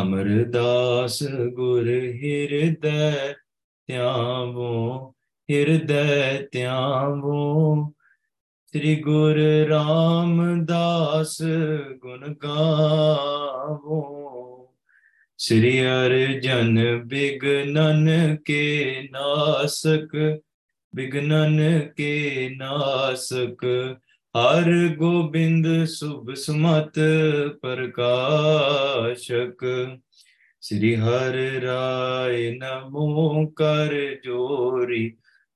ਅਮਰਦਾਸ ਗੁਰ ਹਿਰਦੈ ਧਿਆਵੋ ਹਿਰਦੈ ਧਿਆਵੋ ਸ੍ਰੀ ਗੁਰ ਰਾਮਦਾਸ ਗੁਣ ਗਾਵੋ ਸ੍ਰੀ ਅਰਜਨ ਬਿਗਨਨ ਕੇ ਨਾਸਕ ਬਿਗਨਨ ਕੇ ਨਾਸਕ ਹਰ ਗੋਬਿੰਦ ਸੁਭ ਸੁਮਤ ਪ੍ਰਕਾਸ਼ਕ ਸ੍ਰੀ ਹਰਿ ਰਾਇ ਨਮੋ ਕਰ ਜੋਰੀ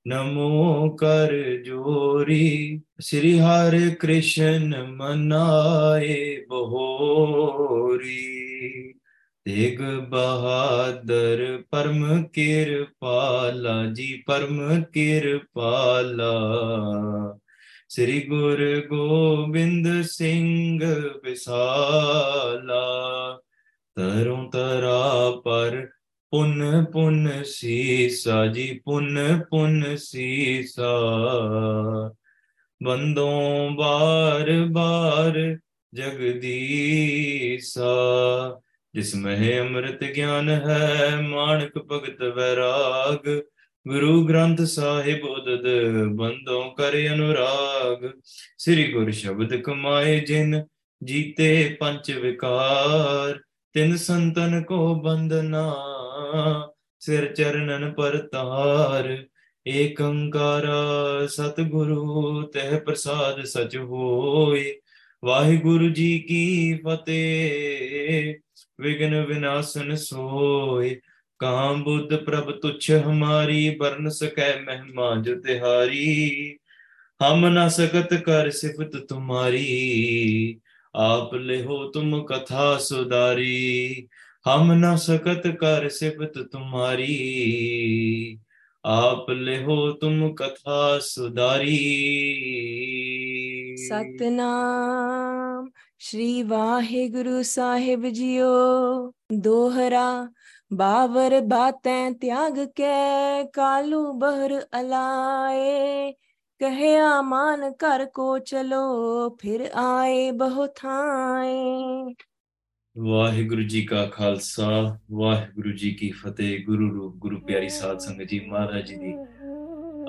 ਨਮੋ ਕਰ ਜੋਰੀ ਸ੍ਰੀ ਹਰਿ ਕ੍ਰਿਸ਼ਨ ਮਨਾਏ ਬਹੋਰੀ ਤੇਗ ਬਹਾਦਰ ਪਰਮ ਕਿਰਪਾਲਾ ਜੀ ਪਰਮ ਕਿਰਪਾਲਾ ਸ੍ਰੀ ਗੁਰ ਗੋਬਿੰਦ ਸਿੰਘ ਵਿਸਾਲਾ ਤਰੋਂ ਤਰਾ ਪਰ ਪੁੰਨ ਪੁੰਨ ਸੀਸਾ ਜੀ ਪੁੰਨ ਪੁੰਨ ਸੀਸਾ ਬੰਦੋਂ ਬਾਰ ਬਾਰ ਜਗਦੀਸਾ ਜਿਸ ਮਹਿ ਅੰਮ੍ਰਿਤ ਗਿਆਨ ਹੈ ਮਾਨਕ ਭਗਤ ਵੈਰਾਗ ਗੁਰੂ ਗ੍ਰੰਥ ਸਾਹਿਬ ਉਦਦ ਬੰਦੋਂ ਕਰ ਅਨੁਰਾਗ ਸ੍ਰੀ ਗੁਰ ਸ਼ਬਦ ਕਮਾਏ ਜਿਨ ਜੀਤੇ ਪੰਜ ਵਿਕਾਰ ਤਿੰਨ ਸੰਤਨ ਕੋ ਬੰਦਨਾ ਸਿਰ ਚਰਨਨ ਪਰਤਾਰ ਏਕੰਕਾਰਾ ਸਤਿਗੁਰੂ ਤਹਿ ਪ੍ਰਸਾਦ ਸਚ ਹੋਏ ਵਾਹਿਗੁਰੂ ਜੀ ਕੀ ਫਤਿਹ ਵਿਗਨ ਵਿਨਾਸ਼ਨ ਸੋਏ ਕਾਮ ਬੁੱਧ ਪ੍ਰਭ ਤੁਛ ਹਮਾਰੀ ਬਰਨ ਸਕੈ ਮਹਿਮਾ ਜੁ ਤਿਹਾਰੀ ਹਮ ਨ ਸਕਤ ਕਰ ਸਿਫਤ ਤੁਮਾਰੀ ਆਪ ਲਿਹੋ ਤੁਮ ਕਥਾ ਸੁਦਾਰੀ ਹਮ ਨ ਸਕਤ ਕਰ ਸਿਫਤ ਤੁਮਾਰੀ ਆਪ ਲਿਹੋ ਤੁਮ ਕਥਾ ਸੁਦਾਰੀ ਸਤਨਾਮ ਸ੍ਰੀ ਵਾਹਿਗੁਰੂ ਸਾਹਿਬ ਜੀਓ ਦੋਹਰਾ ਬਾਵਰ ਬਾਤੈਂ ਤਿਆਗ ਕੇ ਕਾਲੂ ਬਹਰ ਅਲਾਏ ਕਹਿਆ ਮਾਨ ਕਰ ਕੋ ਚਲੋ ਫਿਰ ਆਏ ਬਹੁ ਥਾਏ ਵਾਹਿਗੁਰੂ ਜੀ ਕਾ ਖਾਲਸਾ ਵਾਹਿਗੁਰੂ ਜੀ ਕੀ ਫਤਿਹ ਗੁਰੂ ਰੂਪ ਗੁਰੂ ਪਿਆਰੀ ਸਾਧ ਸੰਗਤ ਜੀ ਮਹਾਰਾਜ ਜੀ ਦੀ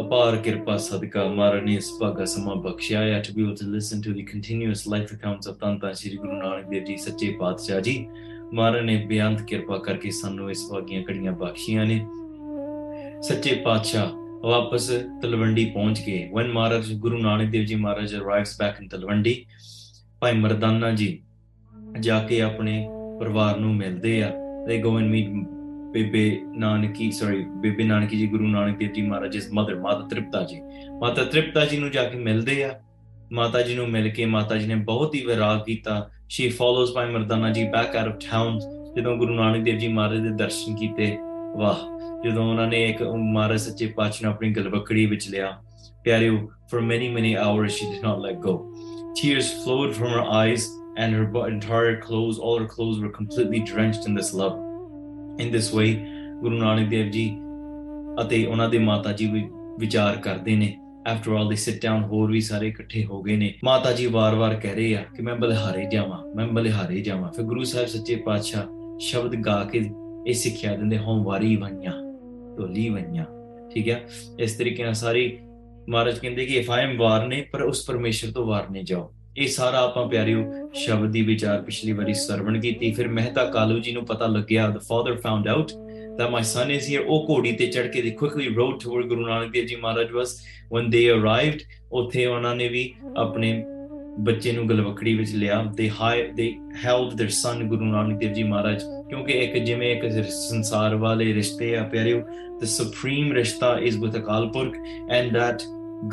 ਅਪਾਰ ਕਿਰਪਾ ਸਦਕਾ ਮਹਾਰਾਜ ਨੇ ਇਸ ਭਾਗਾ ਸਮਾਂ ਬਖਸ਼ਿਆ ਹੈ to be to listen to the continuous life accounts of ਤਨਤਾ ਸ੍ਰੀ ਗੁਰੂ ਨਾਨਕ ਦੇਵ ਜੀ ਸੱਚੇ ਪਾਤਸ਼ਾਹ ਜੀ ਮਹਾਰਾਜ ਨੇ ਬੇਅੰਤ ਕਿਰਪਾ ਕਰਕੇ ਸਾਨੂੰ ਇਸ ਵਾਗੀਆਂ ਘੜੀਆਂ ਬਖਸ਼ੀਆਂ ਨੇ ਸੱਚੇ ਪਾਤਸ਼ਾਹ ਵਾਪਸ ਤਲਵੰਡੀ ਪਹੁੰਚ ਗਏ ਵਨ ਮਹਾਰਾਜ ਗੁਰੂ ਨਾਨਕ ਦੇਵ ਜੀ ਮਹਾਰਾਜ ਅਰਾਈਵਸ ਬੈਕ ਇਨ ਤਲਵੰਡੀ ਭਾਈ ਮਰਦਾਨਾ ਜੀ ਜਾ ਕੇ ਆਪਣੇ ਪਰਿਵਾਰ ਨੂੰ ਮਿਲਦੇ ਆ they go and meet Bebe Nanaki sorry Bebe Nanaki ji Guru Nanak Dev ji ਮਹਾਰਾਜ ਇਸ ਮਦਰ ਮਾਤਾ ਤ੍ਰਿਪਤਾ ਜੀ ਮਾਤਾ ਤ੍ਰਿਪਤਾ ਜੀ ਨੂੰ ਜਾ ਕੇ ਮਿਲਦੇ ਆ ਮਾਤਾ ਜੀ ਨੂੰ ਮਿਲ ਕੇ ਮਾਤਾ ਜੀ ਨੇ ਬਹੁਤ ਹੀ ਵਿਰਾਗ ਕੀਤਾ she follows by Mardana ji back out of town ਜਦੋਂ ਗੁਰੂ ਨਾਨਕ ਦੇਵ ਜੀ ਮਹਾਰਾਜ ਦੇ ਦਰਸ਼ਨ ਕੀਤੇ ਵਾਹ ਜਦੋਂ ਉਹਨਾਂ ਨੇ ਇੱਕ ਮਹਾਰਾਜ ਸੱਚੇ ਪਾਤਸ਼ਾਹ ਨੂੰ ਆਪਣੀ ਗਲਵਕੜੀ ਵਿੱਚ ਲਿਆ ਪਿਆਰਿਓ for many many hours she did not let go tears flowed from her eyes and her entire clothes all her clothes were completely drenched in this love in this way guru nanak dev ji ati ona de Mata Ji ਵਿਚਾਰ ਕਰਦੇ ਨੇ after all ਦੇ sit down ਹੋਰ ਵੀ ਸਾਰੇ ਇਕੱਠੇ ਹੋ ਗਏ ਨੇ ਮਾਤਾ ਜੀ ਵਾਰ-ਵਾਰ ਕਹਿ ਰਹੇ ਆ ਕਿ ਮੈਂ ਬਲਿਹਾਰੇ ਜਾਵਾਂ ਮੈਂ ਬਲਿਹਾਰੇ ਜਾਵਾਂ ਫਿਰ ਗੁਰੂ ਸਾਹਿਬ ਸੱਚੇ ਪਾਤਸ਼ਾਹ ਸ਼ਬਦ ਗਾ ਕੇ ਇਹ ਸਿੱਖਿਆ ਦਿੰਦੇ ਵਾਰੀ ਵੰਨਿਆ ਢੋਲੀ ਵੰਨਿਆ ਠੀਕ ਹੈ ਇਸ ਤਰੀਕੇ ਨਾਲ ਸਾਰੀ ਮਹਾਰਾਜ ਕਹਿੰਦੇ ਕਿ ਇਫ ਆਈ ਐਮ ਵਾਰ ਨੇ ਪਰ ਉਸ ਪਰਮੇਸ਼ਰ ਤੋਂ ਵਾਰ ਜਾਓ ਇਹ ਸਾਰਾ ਆਪਾਂ ਪਿਆਰਿਓ ਸ਼ਬਦ ਦੀ ਵਿਚਾਰ ਪਿਛਲੀ ਵਾਰੀ ਸਰਵਣ ਕੀਤੀ ਫਿਰ ਮਹਿਤਾ ਕਾਲੂ ਜੀ ਨੂੰ ਪਤਾ ਲੱਗਿਆ the father found out that my son is here. Oh, Kodi te chad they quickly rode toward Guru Nanak Dev Ji Maharaj was. When they arrived, ਉੱਥੇ ਉਹਨਾਂ ਨੇ ਵੀ ਆਪਣੇ ਬੱਚੇ ਨੂੰ ਗਲਵਕੜੀ ਵਿੱਚ ਲਿਆ they high they held their son Guru Nanak Dev Ji Maharaj ਕਿਉਂਕਿ ਇੱਕ ਜਿਵੇਂ ਇੱਕ the supreme rishta is with Akal Kalpurk, and that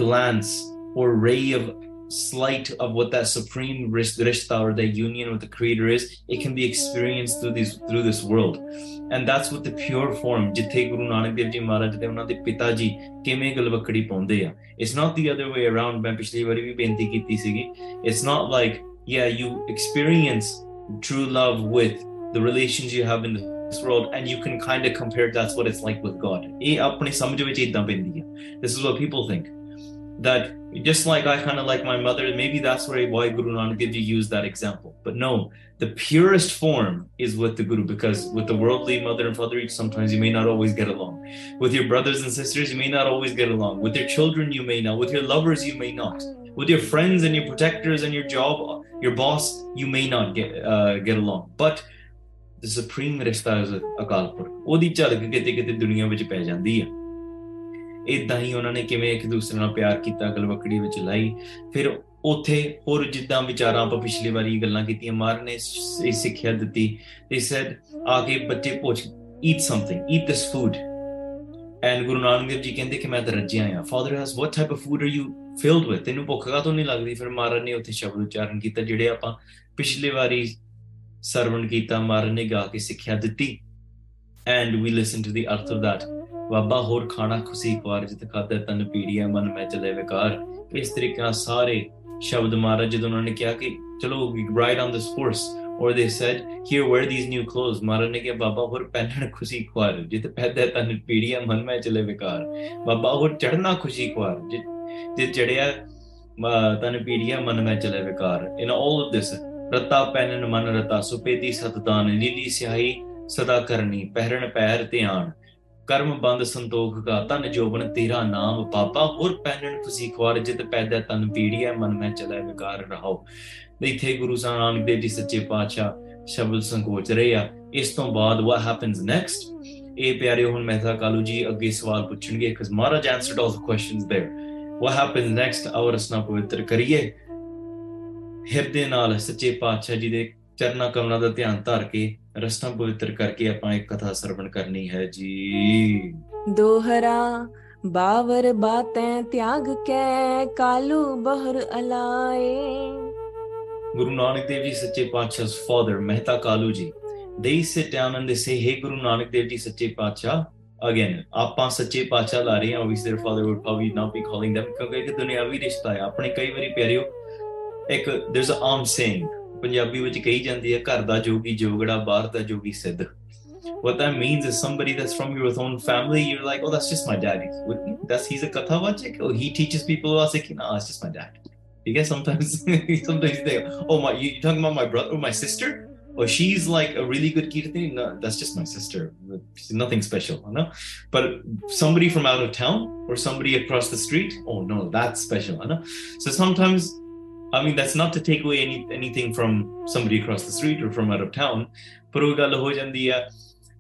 glance or ray of slight of what that supreme rishta or the union with the creator is it can be experienced through this through this world and that's what the pure form jithe guru nanak dev ji maharaj de ਉਹਨਾਂ ਦੇ ਪਿਤਾ ਜੀ ਕਿਵੇਂ ਗਲਵਕੜੀ ਪਾਉਂਦੇ ਆ it's the relations you have in this world and you can kind of compare that's what it's like with god this is what people think that just like I kind of like my mother, maybe that's where why Guru Nanak Dev Ji used that example. But no, the purest form is with the Guru because with the worldly mother and father, sometimes you may not always get along. With your brothers and sisters, you may not always get along. With your children, you may not. With your lovers, you may not. With your friends and your protectors and your job, your boss, you may not get uh, get along. But the supreme rishta is Akal Purkh. Odi ਝਲਕ ke ਕਿਤੇ ਦੁਨੀਆ ਵਿੱਚ ਪੈ ਜਾਂਦੀ ਹੈ ਇਦਾਂ ਹੀ ਉਹਨਾਂ ਨੇ ਕਿਵੇਂ ਇੱਕ ਦੂਸਰੇ ਨਾਲ ਪਿਆਰ ਕੀਤਾ ਗਲਵਕੜੀ ਵਿੱਚ ਲਾਈ ਫਿਰ ਉਥੇ ਹੋਰ ਜਿੱਦਾਂ ਵਿਚਾਰਾਂ ਆਪਾਂ ਪਿਛਲੀ ਵਾਰੀ ਗੱਲਾਂ ਕੀਤੀਆਂ ਮਾਰ ਨੇ ਇਹ ਸਿੱਖਿਆ ਦਿੱਤੀ ਹੀ ਸੈਡ ਆ ਕੇ ਬੱਚੇ ਪੁੱਛ eat something eat this food and Guru Nanak Dev ji ਕਹਿੰਦੇ ਕਿ ਮੈਂ ਤਾਂ ਰੱਜਿਆ ਆ father has what type of food are you filled with ਤੈਨੂੰ ਭੁੱਖ ਕਾ ਤੋਂ ਨਹੀਂ ਲੱਗਦੀ ਫਿਰ ਮਾਰਨ ਨੇ ਉੱਥੇ ਸ਼ਬਦ ਉਚਾਰਨ ਕੀਤਾ ਜਿਹੜੇ ਆਪਾਂ ਪਿਛਲੇ ਵਾਰੀ ਸਰਵਣ ਕੀਤਾ ਮਾਰਨ ਨੇ ਗਾ ਕੇ ਸਿੱਖਿਆ ਦਿੱਤੀ and we listen to the ਅਰਥ ਆਫ ਦੈਟ ਬਾਬਾ ਹੋਰ ਖਾਣਾ ਖੁਸ਼ੀ ਖਵਾਰ ਜਿਤ ਖਾਦਰ ਤਨ ਪੀੜੀਆ ਮਨ ਮੈਂ ਚਲੇ ਵਿਕਾਰ ਇਸ ਤਰੀਕੇ ਨਾਲ ਸਾਰੇ ਸ਼ਬਦ ਮਹਾਰਾਜ ਜਦੋਂ ਉਹਨਾਂ ਨੇ ਕਿਹਾ ਕਿ ਚਲੋ we ride on this horse ਔਰ they said here wear these new clothes ਮਹਾਰਾਜ ਨੇ ਕਿਹਾ ਬਾਬਾ ਹੋਰ ਪਹਿਨਣ ਖੁਸ਼ੀ ਖਵਾਰ ਜਿਤ ਪੈਦਾ ਤਨ ਪੀੜੀਆ ਮਨ ਮੈਂ ਚਲੇ ਵਿਕਾਰ ਬਾਬਾ ਹੋਰ ਚੜਨਾ ਖੁਸ਼ੀ ਖਵਾਰ ਤੇ ਚੜਿਆ ਤਨ ਪੀੜੀਆ ਮਨ ਮੈਂ ਚਲੇ ਵਿਕਾਰ ਇਨ ਆਲ ਆਫ ਦਿਸ ਰਤਾ ਪੈਨਨ ਮਨ ਰਤਾ ਸੁਪੇਦੀ ਸਤਦਾਨ ਨੀਲੀ ਸਿਆਹੀ ਸਦਾ ਕਰਨੀ ਪਹਿਰਣ ਪੈਰ ਧਿਆਨ ਕਰਮ ਬੰਦ ਸੰਤੋਖ ਕਾ ਤਨ ਜੋਬਨ ਤੇਰਾ ਨਾਮ ਪਾਪਾ ਹੋਰ ਪੈਨਣ ਤੁਸੀਂ ਖਵਾਰ ਜਿਤ ਪੈਦਾ ਤਨ ਪੀੜੀਐ ਮਨ ਮੈਂ ਚਲੇ ਵਿਕਾਰ ਰਹਾਉ ਇਥੇ ਗੁਰੂ ਸਾਹਿਬ ਨਾਨਕ ਦੇਵ ਜੀ ਸੱਚੇ ਪਾਤਸ਼ਾਹ ਸ਼ਬਦ ਸੰਕੋਚ ਰਹੇ ਆ ਇਸ ਤੋਂ ਬਾਅਦ ਵਾਟ ਹੈਪਨਸ ਨੈਕਸਟ ਇਹ ਪਿਆਰੇ ਹੁਣ ਮਹਿਤਾ ਕਾਲੂ ਜੀ ਅੱਗੇ ਸਵਾਲ ਪੁੱਛਣਗੇ ਕਿ ਮਹਾਰਾਜ answered all the questions there what happens next our ਅਸਨਾ ਪਵਿੱਤਰ ਕਰੀਏ ਹਿਰਦੇ ਨਾਲ ਸੱਚੇ ਪਾਤਸ਼ਾਹ ਜੀ ਦੇ ਚਰਨਾ ਕਮਲਾਂ ਦਾ ਧਿਆਨ ਧਾਰ ਕੇ ਰਸਤਾ ਪਵਿੱਤਰ ਕਰਕੇ ਆਪਾਂ ਇੱਕ ਕਥਾ ਸਰਵਣ ਕਰਨੀ ਹੈ ਜੀ ਦੋਹਰਾ ਬਾਵਰ ਬਾਤੈ ਤਿਆਗ ਕੈ ਕਾਲੂ ਬਹਰ ਅਲਾਏ ਗੁਰੂ ਨਾਨਕ ਦੇਵ ਜੀ ਸੱਚੇ ਪਾਤਸ਼ਾਹ father Mehta Kalu ji they sit down and they say hey Guru Nanak Dev ji ਸੱਚੇ ਪਾਤਸ਼ਾਹ ਅਗੇਨ ਆਪਾਂ ਸੱਚੇ ਪਾਤਸ਼ਾਹ ਲਾ ਰਹੇ ਹਾਂ ਵੀ ਸਿਰ ਫਾਦਰ ਵੁੱਡ probably ਨਾ ਬੀ ਕਾਲਿੰਗ them ਕਿਉਂਕਿ ਕਿ ਦੁਨਿਆਵੀ ਰਿਸ਼ਤਾ ਹੈ ਆਪਣੇ ਕਈ ਵਾਰੀ ਪਿਆਰਿਓ ਇੱਕ there's ਅ ਆਮ saying ਪੰਜਾਬੀ ਵਿੱਚ ਕਹੀ ਜਾਂਦੀ ਹੈ ਘਰ ਦਾ ਜੋਗੀ ਜੋਗੜਾ ਬਾਹਰ ਦਾ ਜੋਗੀ ਸਿੱਧ what that means is somebody that's from your own family, you're like, oh, that's just my daddy. That's he's a kathavachik, or oh, he teaches people vasiki. No, it's just my dad. You get sometimes sometimes they oh my, you talking about my brother or my sister? Or she's like a really good kirtani. No, that's just my sister. She's nothing special, you know. But somebody from out of town or somebody across the street, oh no, that's special, you know. So sometimes I mean, that's not to take away any anything from somebody across the street or from out of town. But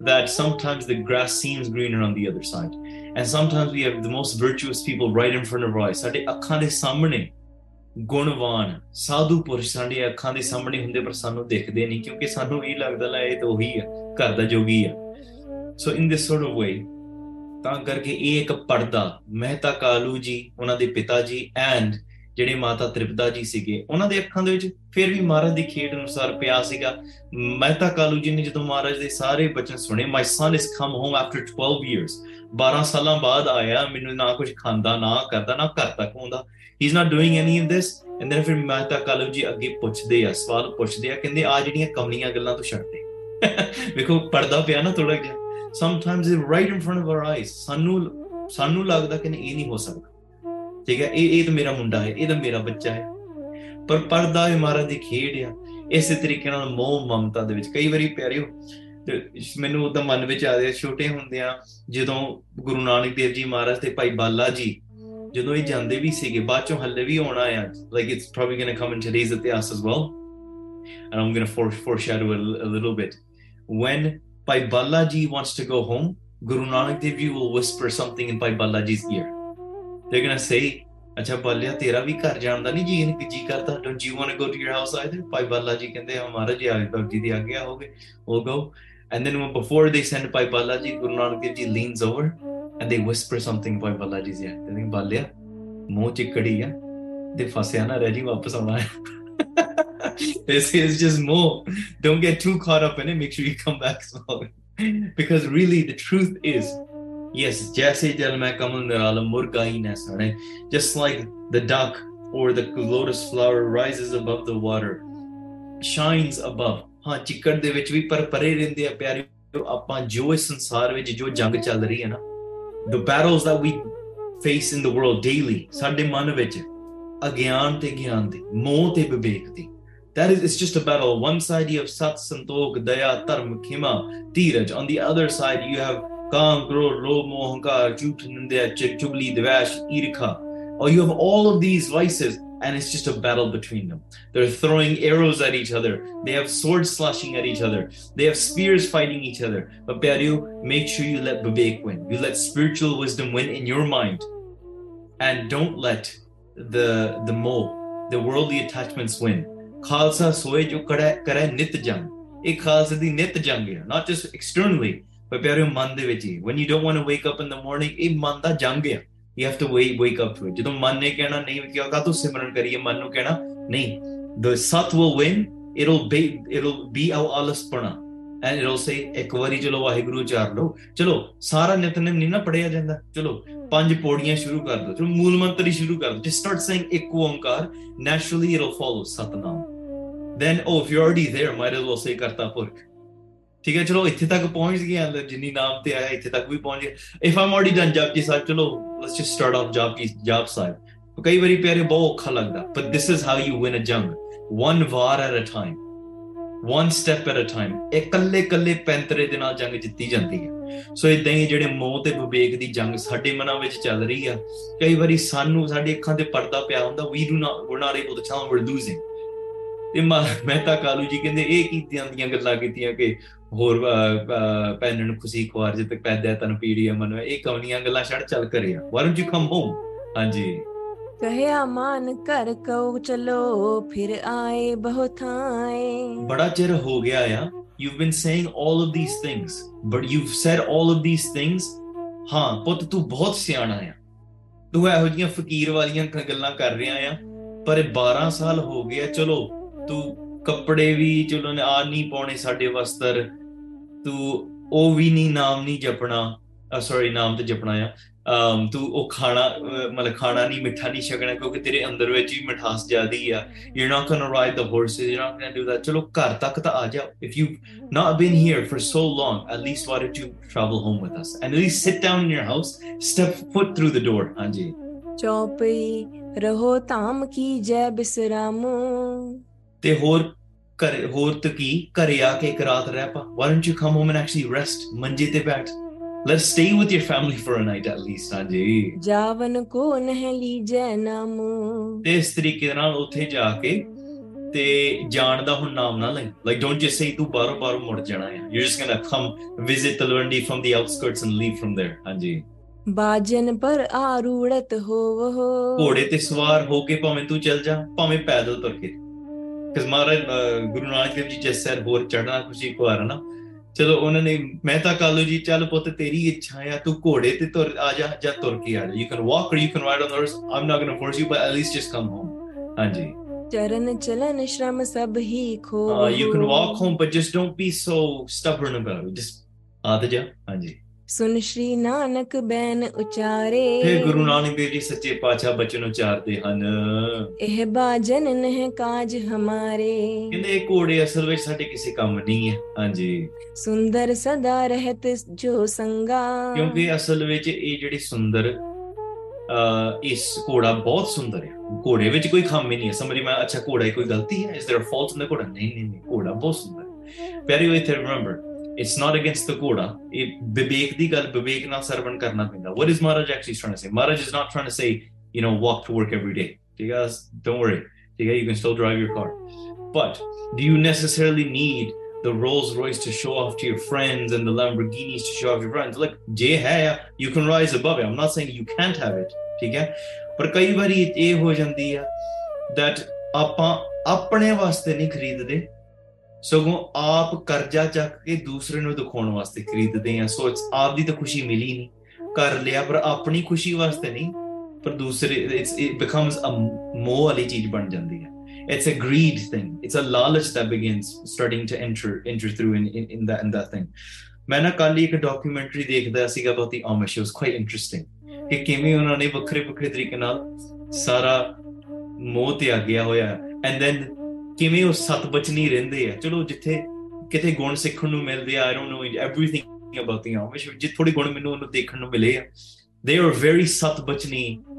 that sometimes the grass seems greener on the other side. And sometimes we have the most virtuous people right in front of our eyes. ਸਾਡੇ ਅੱਖਾਂ ਦੇ ਸਾਹਮਣੇ ਗੁਣਵਾਨ ਸਾਧੂ ਪੁਰਸ਼ ਸਾਡੇ ਅੱਖਾਂ ਦੇ ਸਾਹਮਣੇ ਹੁੰਦੇ ਪਰ ਸਾਨੂੰ ਦੇਖਦੇ ਨਹੀਂ ਕਿਉਂਕਿ ਸਾਨੂੰ ਇਹ ਲੱਗਦਾ ਲੈ ਇਹ ਤਾਂ ਉਹੀ ਆ ਘਰ ਦਾ ਜੋਗੀ ਆ so in this sort of way ਤਾਂ ਕਰਕੇ ਇਹ ਇੱਕ ਪਰਦਾ ਮਹਿਤਾ ਕਾਲੂ ਜੀ ਉਹਨਾਂ ਦੇ ਪਿਤਾ ਜੀ ਐਂਡ ਜਿਹੜੇ ਮਾਤਾ ਤ੍ਰਿਪਤਾ ਜੀ ਸੀਗੇ ਉਹਨਾਂ ਦੇ ਅੱਖਾਂ ਦੇ ਵਿੱਚ ਫਿਰ ਵੀ ਮਹਾਰਾਜ ਦੀ ਖੇਡ ਅਨੁਸਾਰ ਪਿਆ ਸੀਗਾ ਮਹਿਤਾ ਕਾਲੂ ਜੀ ਨੇ ਜਦੋਂ ਮਹਾਰਾਜ ਦੇ ਸਾਰੇ ਬਚਨ ਸੁਣੇ my son is come home after 12 years 12 ਸਾਲਾਂ ਬਾਅਦ ਆਇਆ ਮੈਨੂੰ ਨਾ ਕੁਝ ਖਾਂਦਾ ਨਾ ਕਰਦਾ ਨਾ ਘਰ ਤੱਕ ਆਉਂਦਾ ਹੀ is not doing any of this and then ਫਿਰ ਮਹਿਤਾ ਕਾਲੂ ਜੀ ਅੱਗੇ ਪੁੱਛਦੇ ਆ ਸਵਾਲ ਪੁੱਛਦੇ ਆ ਕਹਿੰਦੇ ਆ ਜਿਹੜੀਆਂ ਕਮਲੀਆਂ ਗੱਲਾਂ ਤੋਂ ਛੱਡ ਦੇ ਵੇਖੋ ਪਰਦਾ ਪਿਆ ਨਾ ਥੋੜਾ ਜਿਹਾ sometimes it right in front our eyes ਸਾਨੂੰ ਸਾਨੂੰ ਲੱਗਦਾ ਕਿ ਇਹ ਨਹੀਂ ਹੋ ਸਕਦਾ ਠੀਕ ਹੈ ਇਹ ਇਹ ਤਾਂ ਮੇਰਾ ਮੁੰਡਾ ਹੈ ਇਹ ਤਾਂ ਮੇਰਾ ਬੱਚਾ ਹੈ ਪਰ ਪਰਦਾ ਹੈ ਮਹਾਰਾਜ ਦੀ ਖੇਡ ਆ ਇਸੇ ਤਰੀਕੇ ਨਾਲ ਮੋਹ ਮਮਤਾ ਦੇ ਵਿੱਚ ਕਈ ਵਾਰੀ ਪਿਆਰਿਓ ਮੈਨੂੰ ਤਾਂ ਮਨ ਵਿੱਚ ਆ ਰਿਹਾ ਛੋਟੇ ਆ ਜਦੋਂ ਗੁਰੂ ਨਾਨਕ ਦੇਵ ਜੀ ਮਹਾਰਾਜ ਤੇ ਭਾਈ ਬਾਲਾ ਜੀ ਜਦੋਂ ਇਹ ਜਾਂਦੇ ਵੀ ਸੀਗੇ ਬਾਅਦ ਚੋਂ ਹੱਲੇ ਵੀ ਆਉਣਾ ਆ like it's probably going to come in today's ਇਤਿਹਾਸ as well and I'm going to foreshadow a little bit when Bhai Bala ji wants to go home Nanak Dev ji will whisper something in Bhai Bhai ਜੀਸ ear They're gonna say, ਅੱਛਾ ਬਾਲਿਆ ਤੇਰਾ ਵੀ ਘਰ ਜਾਣ ਦਾ ਨਹੀਂ ਜੀ ਜੀ ਕਰਦਾ don't you want to go to your house either Bhai Bala ਜੀ ਕਹਿੰਦੇ ਹਮਾਰਾ ਜੀ ਆਈ ਬਾਬ ਜੀ ਦੀ ਆਗੇ ਆਓਗੇ ਉਹ go and then one before they send Bhai Bala ji Guru Nanak Dev ji leans over and they whisper something Bhai Bala ਜੀ ਜੀ ਕਹਿੰਦੇ ਬਾਲਿਆ ਮੂੰਹ ਚਿਕੜੀ ਆ ਦੇ ਫਸਿਆ ਨਾ ਰਹਿ ਜੀ ਵਾਪਸ ਆਉਣਾ this is just more. Don't get too caught up in it. Make sure you come back slowly. because really, the truth is Yes, Just like the duck or the lotus flower rises above the water, shines above. ਹਾਂ ਚਿੱਕੜ ਦੇ ਵਿੱਚ ਵੀ ਪਰ ਪਰੇ ਰਹਿੰਦੇ ਆ ਪਿਆਰਿਓ ਆਪਾਂ ਜੋ ਇਸ ਸੰਸਾਰ ਵਿੱਚ ਜੋ ਜੰਗ ਚੱਲ ਰਹੀ ਹੈ ਨਾ the battles that we face in the world daily ਸਾਡੇ ਮਨ ਵਿੱਚ ਅਗਿਆਨ ਤੇ ਗਿਆਨ ਦੀ ਮੋਹ ਤੇ ਵਿਵੇਕ ਦੀ that is it's just a battle one side you have sat santok daya dharma khima tiraj on the other side you have काम, crore, low, moh, hankar, nindya, chubli, dvash, irkha. Or oh, you have all of these vices, and it's just a battle between them. They're throwing arrows at each other. They have swords slashing at each other. They have spears fighting each other. But Pyaryu, make sure you let Vivek win. You let spiritual wisdom win in your mind. And don't let the the moh, the worldly attachments win. Khalsa soe jo kare nit jang. It khalsa nit jang, not just externally, ਪਰ ਪਿਆਰਿਓ ਮਨ ਦੇ ਵਿੱਚ ਹੀ when you don't want to wake up in the morning ਇਹ ਮਨ ਦਾ ਜੰਗ ਹੈ you have to wake wake up to it ਜਦੋਂ ਮਨ ਨੇ ਕਹਿਣਾ ਨਹੀਂ ਕਿ ਉਹਦਾ ਤੂੰ ਸਿਮਰਨ ਕਰੀਏ ਮਨ ਨੂੰ ਕਹਿਣਾ ਨਹੀਂ ਸਤ the sat will win it'll be it'll be our alaspana and it will say ਇੱਕ ਵਾਰੀ ਚਲੋ ਵਾਹਿਗੁਰੂ ਚਾਰ ਲੋ ਚਲੋ ਸਾਰਾ ਨਿਤਨੇਮ ਨਹੀਂ ਨਾ ਪੜਿਆ ਜਾਂਦਾ ਚਲੋ ਪੰਜ ਪੌੜੀਆਂ ਸ਼ੁਰੂ ਕਰ ਦੋ ਚਲੋ ਮੂਲ ਮੰਤਰ ਹੀ ਸ਼ੁਰੂ ਕਰ ਦੋ ਜਸਟ ਸਟਾਰਟ ਸੇਇੰਗ ਇੱਕ ਓੰਕਾਰ naturally it will follow Satnam then oh if you're already there might as well say kartapur ਠੀਕ ਹੈ ਚਲੋ ਇੱਥੇ ਤੱਕ ਪਹੁੰਚ ਗਏ ਅੰਦਰ ਜਿੰਨੀ ਨਾਮ ਤੇ ਆਇਆ ਇੱਥੇ ਤੱਕ ਵੀ ਪਹੁੰਚ ਗਏ if I'm already done job ਕੀ ਸਾਈਡ ਚਲੋ let's just start off job ਕੀ ਜੌਬ ਸਾਈਡ ਕਈ ਵਾਰੀ ਪਿਆਰੇ ਬਹੁਤ ਔਖਾ ਲੱਗਦਾ but this is how you win a ਜੰਗ one war at a time one step at a time ਇਕੱਲੇ ਇਕੱਲੇ ਪੈਂਤਰੇ ਦੇ ਨਾਲ ਜੰਗ ਜਿੱਤੀ ਜਾਂਦੀ ਹੈ ਸੋ ਇਦਾਂ ਹੀ ਜਿਹੜੇ ਮੌਤ ਤੇ ਵਿਵੇਕ ਦੀ ਜੰਗ ਸਾਡੇ ਮਨਾਂ ਵਿੱਚ ਚੱਲ ਰਹੀ ਆ ਕਈ ਵਾਰੀ ਸਾਨੂੰ ਸਾਡੀ ਅੱਖਾਂ ਤੇ ਪਰਦਾ ਪਿਆ ਹੁੰਦਾ we do not we are not able to tell we are losing ਤੇ ਮਹਿਤਾ ਕਾਲੂ ਜੀ ਕਹਿੰਦੇ ਇਹ ਕੀ ਦੀਆਂ ਗੱਲਾਂ ਕੀਤੀਆਂ ਕਿ ਹੋਰ ਪੈਨਣ ਖੁਸ਼ੀ ਖੁਆਰ ਜਿਤ ਤੱਕ ਪੈਦਾ ਤਨ ਪੀੜੀ ਮਨ ਇਹ ਕਵਨੀਆਂ ਗੱਲਾਂ ਛੜ ਚੱਲ ਕਰਿਆ ਵਰਨ ਜੀ ਕਮ ਹੋਮ ਹਾਂਜੀ ਕਹਿਆ ਮਾਨ ਕਰ ਕਉ ਚਲੋ ਫਿਰ ਆਏ ਆਏ ਬੜਾ ਚਿਰ ਹੋ ਗਿਆ ਆ you been saying 올 of these things but you said 올 of these things ਹਾਂ ਪੁੱਤ ਤੂੰ ਬਹੁਤ ਸਿਆਣਾ ਆ ਤੂੰ ਇਹੋ ਜੀਆਂ ਫਕੀਰ ਵਾਲੀਆਂ ਗੱਲਾਂ ਕਰ ਰਿਹਾ ਆ ਪਰ 12 ਸਾਲ ਹੋ ਗਏ ਚਲੋ ਤੂੰ ਕੱਪੜੇ ਵੀ ਚਲੋ ਨੇ ਆ ਨਹੀਂ ਪਾਉਣੇ ਸਾਡੇ ਵਸਤਰ ਤੂੰ ਉਹ ਵੀ ਨਹੀਂ ਨਾਮ ਨਹੀਂ ਜਪਣਾ ਸੌਰੀ ਨਾਮ ਤੇ ਜਪਣਾ ਆ ਤੂੰ ਉਹ ਖਾਣਾ ਮਤਲਬ ਖਾਣਾ ਨਹੀਂ ਮਿੱਠਾ ਨਹੀਂ ਛਕਣਾ ਕਿਉਂਕਿ ਤੇਰੇ ਅੰਦਰ ਵਿੱਚ ਹੀ ਮਿਠਾਸ ਜ਼ਿਆਦੀ ਆ you are not going ride the horses you are not going do that ਚਲੋ ਘਰ ਤੱਕ ਤਾਂ ਆ ਜਾ if you not been here for so long at least what do you travel home with us and at least sit down in your house step foot through the door ਹਾਂਜੀ ਚੌਪਈ ਰਹੋ ਧਾਮ ਕੀ ਜੈ ਬਿਸਰਾਮੋ ਤੇ ਹੋਰ ਕਰ ਹੋਰ ਤਕੀ ਘਰੇ ਆ ਕੇ ਇੱਕ ਰਾਤ ਰਹਿ ਪਾ why you come home and actually rest ਮੰਜੇ ਤੇ ਬੈਠ Let's stay with your family for a night at least, ਹਾਂਜੀ। ਜਾਵਨ ਕੋ ਨਹਿ ਲੀਜੈ ਨਾਮੋ। ਤੇ ਇਸ ਤਰੀਕੇ ਨਾਲ ਉੱਥੇ ਜਾ ਕੇ ਤੇ ਜਾਣ ਦਾ ਹੁਣ ਨਾਮ ਨਾ ਲੈ ਲਾਈਕ ਡੋਨਟ ਜਸ ਸੇ ਤੂੰ ਬਾਰ ਬਾਰ ਮੁੜ ਜਾਣਾ ਹੈ you just gonna come visit Talwandi from the outskirts and leave from there ਹਾਂਜੀ ਬਾਜਨ ਪਰ ਆਰੂੜਤ ਹੋਵੋ ਘੋੜੇ ਤੇ ਸਵਾਰ ਹੋ ਕੇ ਭਾਵੇਂ ਤੂੰ ਚੱਲ ਜਾ ਭਾਵੇਂ ਪੈਦਲ ਤੁਰ ਕੇ ਕਿਸ ਮਹਾਰਾਜ ਗੁਰੂ ਨਾਨਕ ਦੇਵ ਜੀ ਸਰ ਹੋਰ ਚੜਨਾ ਖੁਸ਼ੀ ਕੁਹਾਰ ਨਾ ਚਲੋ ਉਹਨਾਂ ਨੇ ਮਹਿਤਾ ਕਾਲੂ ਜੀ ਚੱਲ ਪੁੱਤ ਤੇਰੀ ਇੱਛਾ ਆ ਤੂੰ ਘੋੜੇ ਤੇ ਤੁਰ ਆ ਜਾ ਜਾਂ ਤੁਰ ਕੇ ਆ ਜਾ you can walk or you can ride on horse I'm not going to force you but at least just come home ਹਾਂਜੀ ਚਰਨ ਚਲਨ ਸ਼ਰਮ ਸਭ ਹੀ ਖੋ you can walk home but just don't be so stubborn about just ਆ ਜਾ ਹਾਂਜੀ ਸੁਨ ਸ਼੍ਰੀ ਨਾਨਕ ਬੈਨ ਉਚਾਰੇ ਫਿਰ ਗੁਰੂ ਨਾਨਕ ਦੇਵ ਜੀ ਸੱਚੇ ਪਾਤਸ਼ਾਹ ਬਚਨ ਉਚਾਰਦੇ ਹਨ ਇਹ ਬਾਜਨ ਨਹਿ ਕਾਜ ਹਮਾਰੇ ਇਹਨੇ ਕੋੜੇ ਅਸਲ ਵਿੱਚ ਸਾਡੇ ਕਿਸੇ ਕੰਮ ਨਹੀਂ ਹੈ ਹਾਂਜੀ ਸੁੰਦਰ ਸਦਾ ਰਹਿਤ ਜੋ ਸੰਗਾ ਕਿਉਂਕਿ ਅਸਲ ਵਿੱਚ ਇਹ ਜਿਹੜੀ ਸੁੰਦਰ ਇਸ ਕੋੜਾ ਬਹੁਤ ਸੁੰਦਰ ਹੈ ਕੋੜੇ ਵਿੱਚ ਕੋਈ ਖਾਮੀ ਨਹੀਂ ਹੈ ਸਮਝੀ ਮੈਂ ਅੱਛਾ ਕੋੜਾ ਕੋਈ ਗਲਤੀ ਹੈ ਇਸ देयर ਫਾਲਟ ਇਨ ਕੋੜਾ ਨਹੀਂ ਨਹੀਂ ਨਹੀਂ ਕੋੜਾ ਬਹੁਤ ਸੁੰਦਰ very way remember it's not against the Koda. It, di gal vivek na sarvan karna pinda. What is Maraj actually trying to say? Maraj is not trying to say, you know, walk to work every day. Guys, don't worry. You can still drive your car. But do you necessarily need the Rolls Royce to show off to your friends and the Lamborghinis to show off your friends? Like Look, you can rise above it. I'm not saying you can't have it. But ਕਈ ਵਾਰੀ ਇਹ ho ਜਾਂਦੀ ਆ that ਆਪਾਂ ਆਪਣੇ ਵਾਸਤੇ ਨਹੀਂ ਖਰੀਦਦੇ ਸਗੋਂ ਆਪ ਕਰਜ਼ਾ ਚੱਕ ਕੇ ਦੂਸਰੇ ਨੂੰ ਦਿਖਾਉਣ ਵਾਸਤੇ ਖਰੀਦਦੇ ਆ ਸੋ ਆਪ ਦੀ ਤਾਂ ਖੁਸ਼ੀ ਮਿਲੀ ਨਹੀਂ ਕਰ ਲਿਆ ਪਰ ਆਪਣੀ ਖੁਸ਼ੀ ਵਾਸਤੇ ਨਹੀਂ ਪਰ ਦੂਸਰੇ ਇਟਸ ਇਟ ਬਿਕਮਸ ਅ ਮੋਹ ਵਾਲੀ ਚੀਜ਼ ਬਣ ਜਾਂਦੀ ਹੈ it's a greed thing it's a ਲਾਲਚ that begins starting to enter enter through in in that and that thing ਮੈਂ ਨਾ ਕੱਲ ਇੱਕ ਡਾਕੂਮੈਂਟਰੀ ਦੇਖਦਾ ਸੀਗਾ ਬਹੁਤ ਹੀ ਆਮਿਸ਼ ਵਾਸ ਕੁਆਇਟ ਇੰਟਰਸਟਿੰਗ ਕਿ ਕਿਵੇਂ ਉਹਨਾਂ ਨੇ ਵੱਖਰੇ ਵੱਖਰੇ ਤਰੀਕੇ ਨਾਲ ਸਾਰਾ ਮੋਹ ਤੇ ਆ ਗਿਆ ਹੋਇਆ and then they are very satbachni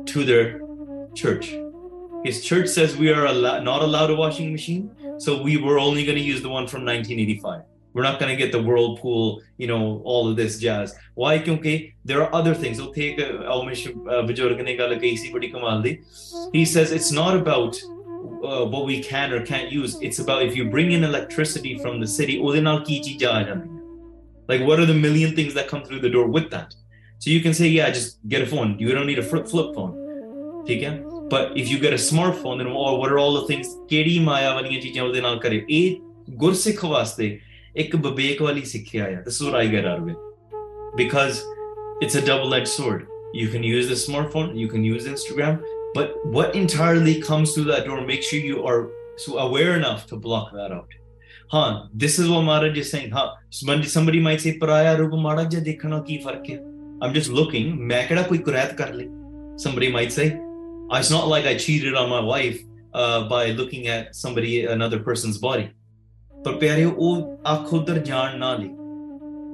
to their church. His church says we are not allowed a washing machine, so we were only going to use the one from 1985. We're not going to get the whirlpool, you know, all of this jazz. Why? Because there are other things. Uh, he says it's not about uh, what we can or can't use. It's about if you bring in electricity from the city, like what are the million things that come through the door with that? So you can say, yeah, just get a phone. You don't need a flip phone. Okay? But if you get a smartphone, then oh, what are all the things? This is what I get out of it. Because it's a double edged sword. You can use the smartphone, you can use Instagram, but what entirely comes through that door, make sure you are so aware enough to block that out. Huh, this is what Maharaj is saying. Huh, somebody might say, Paraya Rupa Maharaj, dekhana ki fark hai. I'm just looking. Main koi kurayat kar li. Somebody might say, ah, it's not like I cheated on my wife uh, by looking at somebody, another person's body. But ਪਿਆਰਿਓ ਉਹ ਅੱਖ ਉਧਰ ਜਾਣ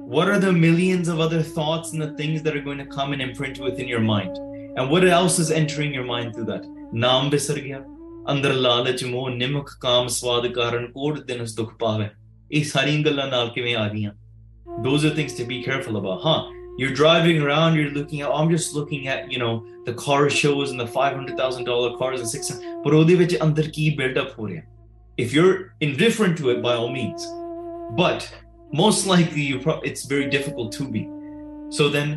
what are the millions of other thoughts and the things that are going to come and imprint within your mind? And what else is entering your mind through that? नाम बिसर गया ਅੰਦਰ ਲਾਲਚ ਮੋਹ ਨਿਮਕ ਕਾਮ ਸਵਾਦ ਕਾਰਨ ਕੋਟ ਦਿਨ ਉਸ ਦੁੱਖ ਪਾਵੇ ਇਹ those are things to be careful about huh you're driving around you're looking at oh, i'm just looking at you know the car shows and the 500000 dollar cars and six But ਉਹਦੇ ਵਿੱਚ ਅੰਦਰ ki build up ਹੋ ਰਿਹਾ if you're indifferent to it by all means but most likely you pro- it's very difficult to be so then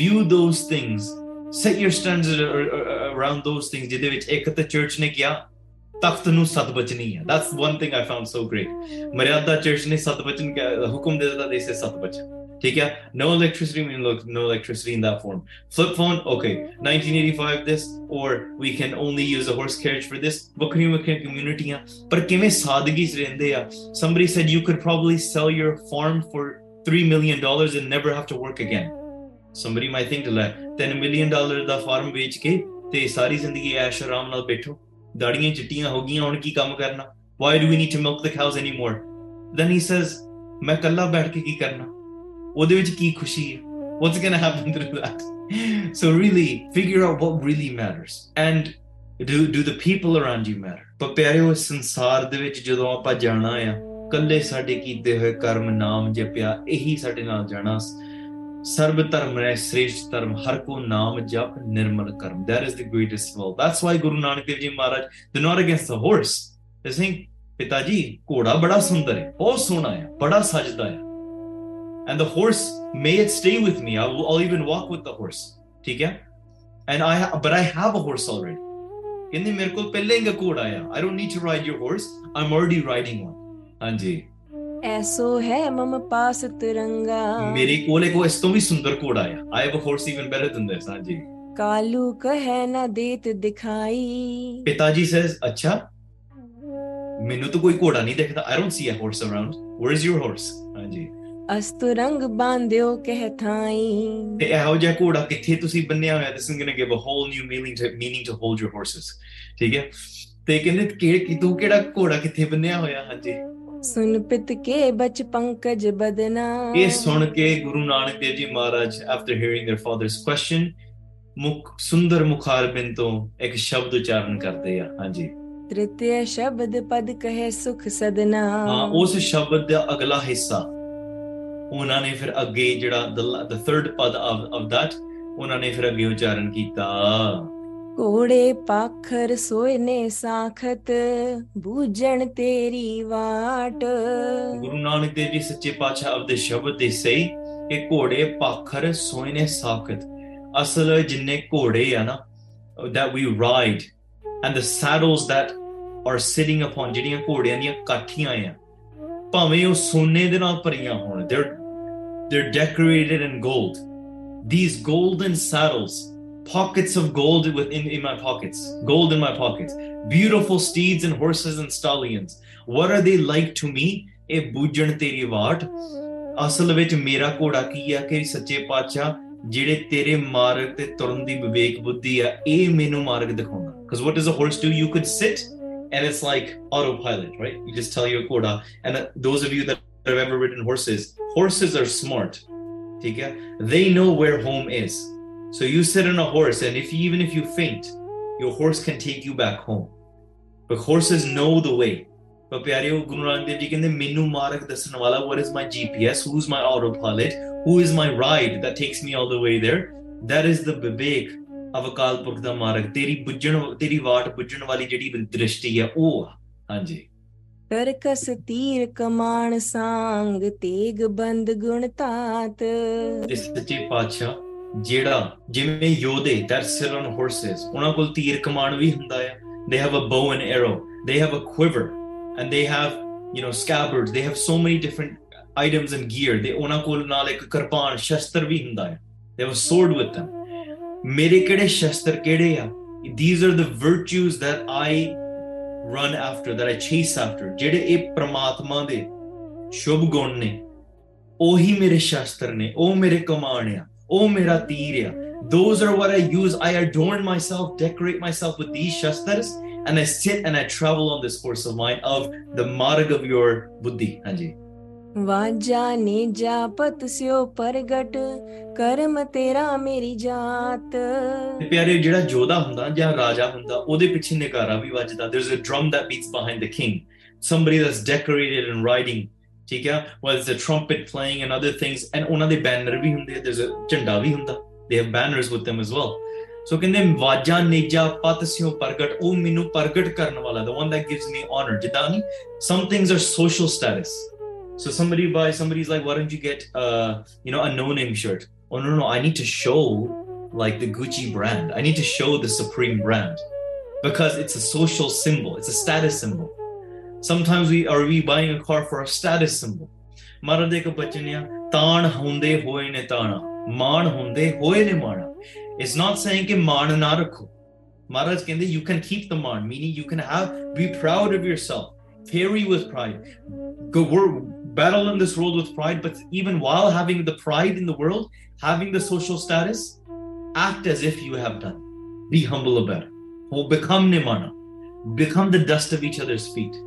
view those things set your standards around those things which church that's one thing i found so great church no electricity means look no electricity in that form flip phone okay 1985 this or we can only use a horse carriage for this community somebody said you could probably sell your farm for three million dollars and never have to work again summary my think ਲੈ 10 million dollar ਦਾ farm ਵੇਚ ਕੇ ਤੇ ਸਾਰੀ ਜ਼ਿੰਦਗੀ ਐਸ਼ ਆਰਾਮ ਨਾਲ ਬੈਠੋ ਦਾੜੀਆਂ ਚਿੱਟੀਆਂ ਹੋ ਗਈਆਂ ਹੁਣ ਕੀ ਕੰਮ ਕਰਨਾ why do we need to milk the cows anymore then he says ਮੈਂ ਕੱਲਾ ਬੈਠ ਕੇ ਕੀ ਕਰਨਾ ਉਹਦੇ ਵਿੱਚ ਕੀ ਖੁਸ਼ੀ ਹੈ what's going to happen through that so really figure out what really matters and do do the people around you matter ਪਰ ਪਿਆਰਿਓ ਸੰਸਾਰ ਦੇ ਵਿੱਚ ਜਦੋਂ ਆਪਾਂ ਜਾਣਾ ਆ ਕੱਲੇ ਸਾਡੇ ਕੀਤੇ ਹੋਏ ਕਰਮ ਨਾਮ ਜਪਿਆ ਇਹੀ ਸਾਡੇ ਨਾਲ ਜਾਣਾ ਸਰਬ ਧਰਮ ਰਹਿ ਸ੍ਰੇਸ਼ਟ ਧਰਮ ਹਰ ਕੋ ਨਾਮ ਜਪ ਨਿਰਮਲ ਕਰਮ that is the greatest will that's why Guru Nanak Dev ji Maharaj they not against the horse ਦੇ ਸਿੰਘ ਪਿਤਾ ਜੀ ਘੋੜਾ ਬੜਾ ਸੁੰਦਰ ਹੈ ਬਹੁਤ ਸੋਹਣਾ ਹੈ ਬੜਾ ਸਜਦਾ ਹੈ and the horse may it stay with me I will even walk with the horse ਠੀਕ ਹੈ and I but I have a horse already ਕਹਿੰਦੇ ਮੇਰੇ ਕੋਲ ਪਹਿਲਾਂ ਹੀ ਘੋੜਾ ਆ I don't need to ride your horse I'm already riding one ਹਾਂਜੀ ਐਸੋ ਹੈ ਮਮ ਪਾਸ ਤਿਰੰਗਾ ਮੇਰੇ ਕੋਲੇ ਕੋ ਇਸ ਤੋਂ ਵੀ ਸੁੰਦਰ ਘੋੜਾ ਆ I have a horse even better than this ਹਾਂਜੀ ਕਾਲੂ ਕਹੈ ਨਾ ਦੇਤ ਦਿਖਾਈ ਪਿਤਾ ਜੀ ਸੇਜ਼ ਅੱਛਾ ਮੈਨੂੰ ਤਾਂ ਕੋਈ ਘੋੜਾ ਨਹੀਂ ਦਿਖਦਾ I don't see a horse around where is your horse ਹਾਂਜੀ ਅਸਤਰੰਗ ਬਾਂਧਿਓ ਕਹਿ ਥਾਈ ਤੇ ਇਹੋ ਜਿਹਾ ਘੋੜਾ ਕਿੱਥੇ ਤੁਸੀਂ ਬੰਨਿਆ ਹੋਇਆ this is going to give a whole new meaning to meaning to hold your horses ਠੀਕ ਹੈ ਤੇ ਕਹਿੰਦੇ ਕਿ ਤੂੰ ਕਿਹੜਾ ਘੋੜਾ ਕਿੱਥੇ ਬੰਨਿਆ ਹੋਇਆ ਹਾਂਜੀ ਸੁਨ ਪਿਤ ਕੇ ਬਚ ਪੰਕਜ ਬਦਨਾ ਇਹ ਸੁਣ ਕੇ ਗੁਰੂ ਨਾਨਕ ਦੇਵ ਜੀ ਮਹਾਰਾਜ after hearing their father's question ਮੁਖ ਸੁੰਦਰ ਮੁਖਾਰਬਿੰਦ ਤੋਂ ਇੱਕ ਸ਼ਬਦ ਉਚਾਰਨ ਕਰਦੇ ਆ ਹਾਂਜੀ ਤ੍ਰਿਤੀਯ ਸ਼ਬਦ ਪਦ ਕਹੇ ਸੁਖ ਸਦਨਾ ਹਾਂ ਉਸ ਸ਼ਬਦ ਦਾ ਅਗਲਾ ਹਿੱਸਾ ਉਹਨਾਂ ਨੇ ਫਿਰ ਅੱਗੇ ਜਿਹੜਾ ਦ ਥਰਡ ਪਦ ਆਫ ਆਫ ਦੈਟ ਉਹਨਾਂ ਨੇ ਫਿਰ ਅੱਗੇ ਉਚਾਰਨ ਕੀਤਾ ਕੋੜੇ ਪਾਖਰ ਸੋਇਨੇ ਸਾਖਤ ਬੂਝਣ ਤੇਰੀ ਵਾਟ ਗੁਰੂ ਨਾਨਕ ਦੇਵ ਜੀ ਸੱਚੇ ਪਾਤਸ਼ਾਹ ਆਪਦੇ ਸ਼ਬਦ ਦੇ ਸਹੀ ਕਿ ਕੋੜੇ ਪਾਖਰ ਸੋਇਨੇ ਸਾਖਤ ਅਸਲ ਜਿੰਨੇ ਕੋੜੇ ਆ ਨਾ that we ride and the saddles that are sitting upon ਜਿਹੜੀਆਂ ਘੋੜਿਆਂ ਦੀਆਂ ਕਾਠੀਆਂ ਆ ਭਾਵੇਂ ਉਹ ਸੋਨੇ ਦੇ ਨਾਲ ਭਰੀਆਂ ਹੋਣ they're they're decorated in gold these golden saddles pockets of gold within in my pockets, gold in my pockets, beautiful steeds and horses and stallions. What are they like to me? A ਬੂਝਣ ਤੇਰੀ ਵਾਟ ਅਸਲ ਵਿੱਚ ਮੇਰਾ ਘੋੜਾ ਕੀ ਆ ਕਿ ਸੱਚੇ ਪਾਤਸ਼ਾਹ ਜਿਹੜੇ ਤੇਰੇ ਮਾਰਗ ਤੇ ਤੁਰਨ ਦੀ ਵਿਵੇਕ ਬੁੱਧੀ ਆ because what does a horse do you could sit and it's like autopilot right you just tell your ਘੋੜਾ and those of you that have ever ridden horses horses are smart ਠੀਕ they know where home is So you sit on a horse, and if even if you faint, your horse can take you back home. But horses know the way. But ਪਿਆਰਿਓ ਗੁਰੂ ਨਾਨਕ ਦੇਵ ਜੀ ਕਹਿੰਦੇ ਮੈਨੂੰ ਮਾਰਗ ਦੱਸਣ ਵਾਲਾ what is my GPS who's my autopilot who is my ride that takes me all the way there that is the vivek of Akal Purakh ਦਾ ਮਾਰਗ ਤੇਰੀ ਬੁੱਝਣ ਤੇਰੀ ਵਾਟ ਬੁੱਝਣ ਵਾਲੀ ਜਿਹੜੀ ਦ੍ਰਿਸ਼ਟੀ ਹੈ ਉਹ ਹਾਂਜੀ ਤਰਕਸ ਤੀਰ ਕਮਾਨ ਸੰਗ ਤੇਗ ਬੰਦ ਗੁਣ ਤਾਤ ਇਸ ਸੱਚੇ ਪਾਤਸ਼ਾਹ ਜਿਹੜਾ ਜਿਵੇਂ ਯੋਧੇ ਦੈਟ ਸਿਟ ਔਨ ਹਾਰਸਸ ਉਹਨਾਂ ਕੋਲ ਤੀਰ ਕਮਾਨ ਵੀ ਹੁੰਦਾ ਹੈ ਦੇ have a bow and arrow they have a quiver and they have you know scabbards they have so many different items and gear ਦੇ ਉਹਨਾਂ ਕੋਲ ਨਾਲ ਇੱਕ ਕਿਰਪਾਨ ਸ਼ਸਤਰ ਵੀ ਹੁੰਦਾ ਹੈ ਦੇ ਹੈਵ ਸੋਰਡ ਵਿਦ them ਮੇਰੇ ਕਿਹੜੇ ਸ਼ਸਤਰ ਕਿਹੜੇ ਆ these are the virtues that I run after that I chase after ਜਿਹੜੇ ਇਹ ਪ੍ਰਮਾਤਮਾ ਦੇ ਸ਼ੁਭ ਗੁਣ ਨੇ ਉਹੀ ਮੇਰੇ ਸ਼ਾਸਤਰ ਨੇ ਉਹ ਮੇਰੇ ਕਮਾਨ ਆ Oh, mera Those are what I use. I adorn myself, decorate myself with these shastras, and I sit and I travel on this course of mine of the marg of your buddhi. Hanji. ਵਾਜਾ ਨੇ ਜਾਪਤ ਸਿਓ ਪ੍ਰਗਟ ਕਰਮ ਤੇਰਾ ਮੇਰੀ ਜਾਤ ਪਿਆਰੇ ਜਿਹੜਾ ਜੋਧਾ ਹੁੰਦਾ ਜਾਂ ਰਾਜਾ ਹੁੰਦਾ ਉਹਦੇ ਪਿੱਛੇ ਨਿਕਾਰਾ ਵੀ ਵੱਜਦਾ there is a drum that beats behind the king somebody that's decorated and riding ਠੀਕ ਆ well the trumpet playing and other things and ਉਹਨਾਂ ਦੇ ਬੈਨਰ ਵੀ ਹੁੰਦੇ ਆ ਦੇਰਸ ਅ ਝੰਡਾ ਵੀ ਹੁੰਦਾ ਦੇ have banners with them as well so ਕਹਿੰਦੇ ਵਾਜਾ ਨੇਜਾ ਪਤ ਸਿਓ ਪ੍ਰਗਟ ਉਹ ਮੈਨੂੰ ਪ੍ਰਗਟ ਕਰਨ ਵਾਲਾ ਦਾ one that gives me honour ਜਿੱਦਾਂ ਨਹੀਂ some things are social status So somebody buys, somebody's like, why don't you get, uh, you know, a no-name shirt? Oh no, no, I need to show like the Gucci brand. I need to show the Supreme brand because it's a social symbol. It's a status symbol sometimes we are we buying a car for a status symbol ਮਹਾਰਾਜ ਦੇ ਇੱਕ ਬਚਨ ਆ ਤਾਣ ਹੁੰਦੇ ਹੋਏ ਨੇ ਤਾਣਾ ਮਾਣ ਹੁੰਦੇ ਹੋਏ ਨੇ ਮਾਣਾ ਇਟਸ ਨਾਟ ਸੇਇੰਗ ਕਿ ਮਾਣ ਨਾ ਰੱਖੋ ਮਹਾਰਾਜ ਕਹਿੰਦੇ ਯੂ ਕੈਨ ਕੀਪ ਦ ਮਾਣ meaning you can have be proud of yourself ਫੇਰੀ go work battle in this world with pride but even while having the pride in the world having the social status act as if you have done be humble about it will become nimana become the dust of each other's feet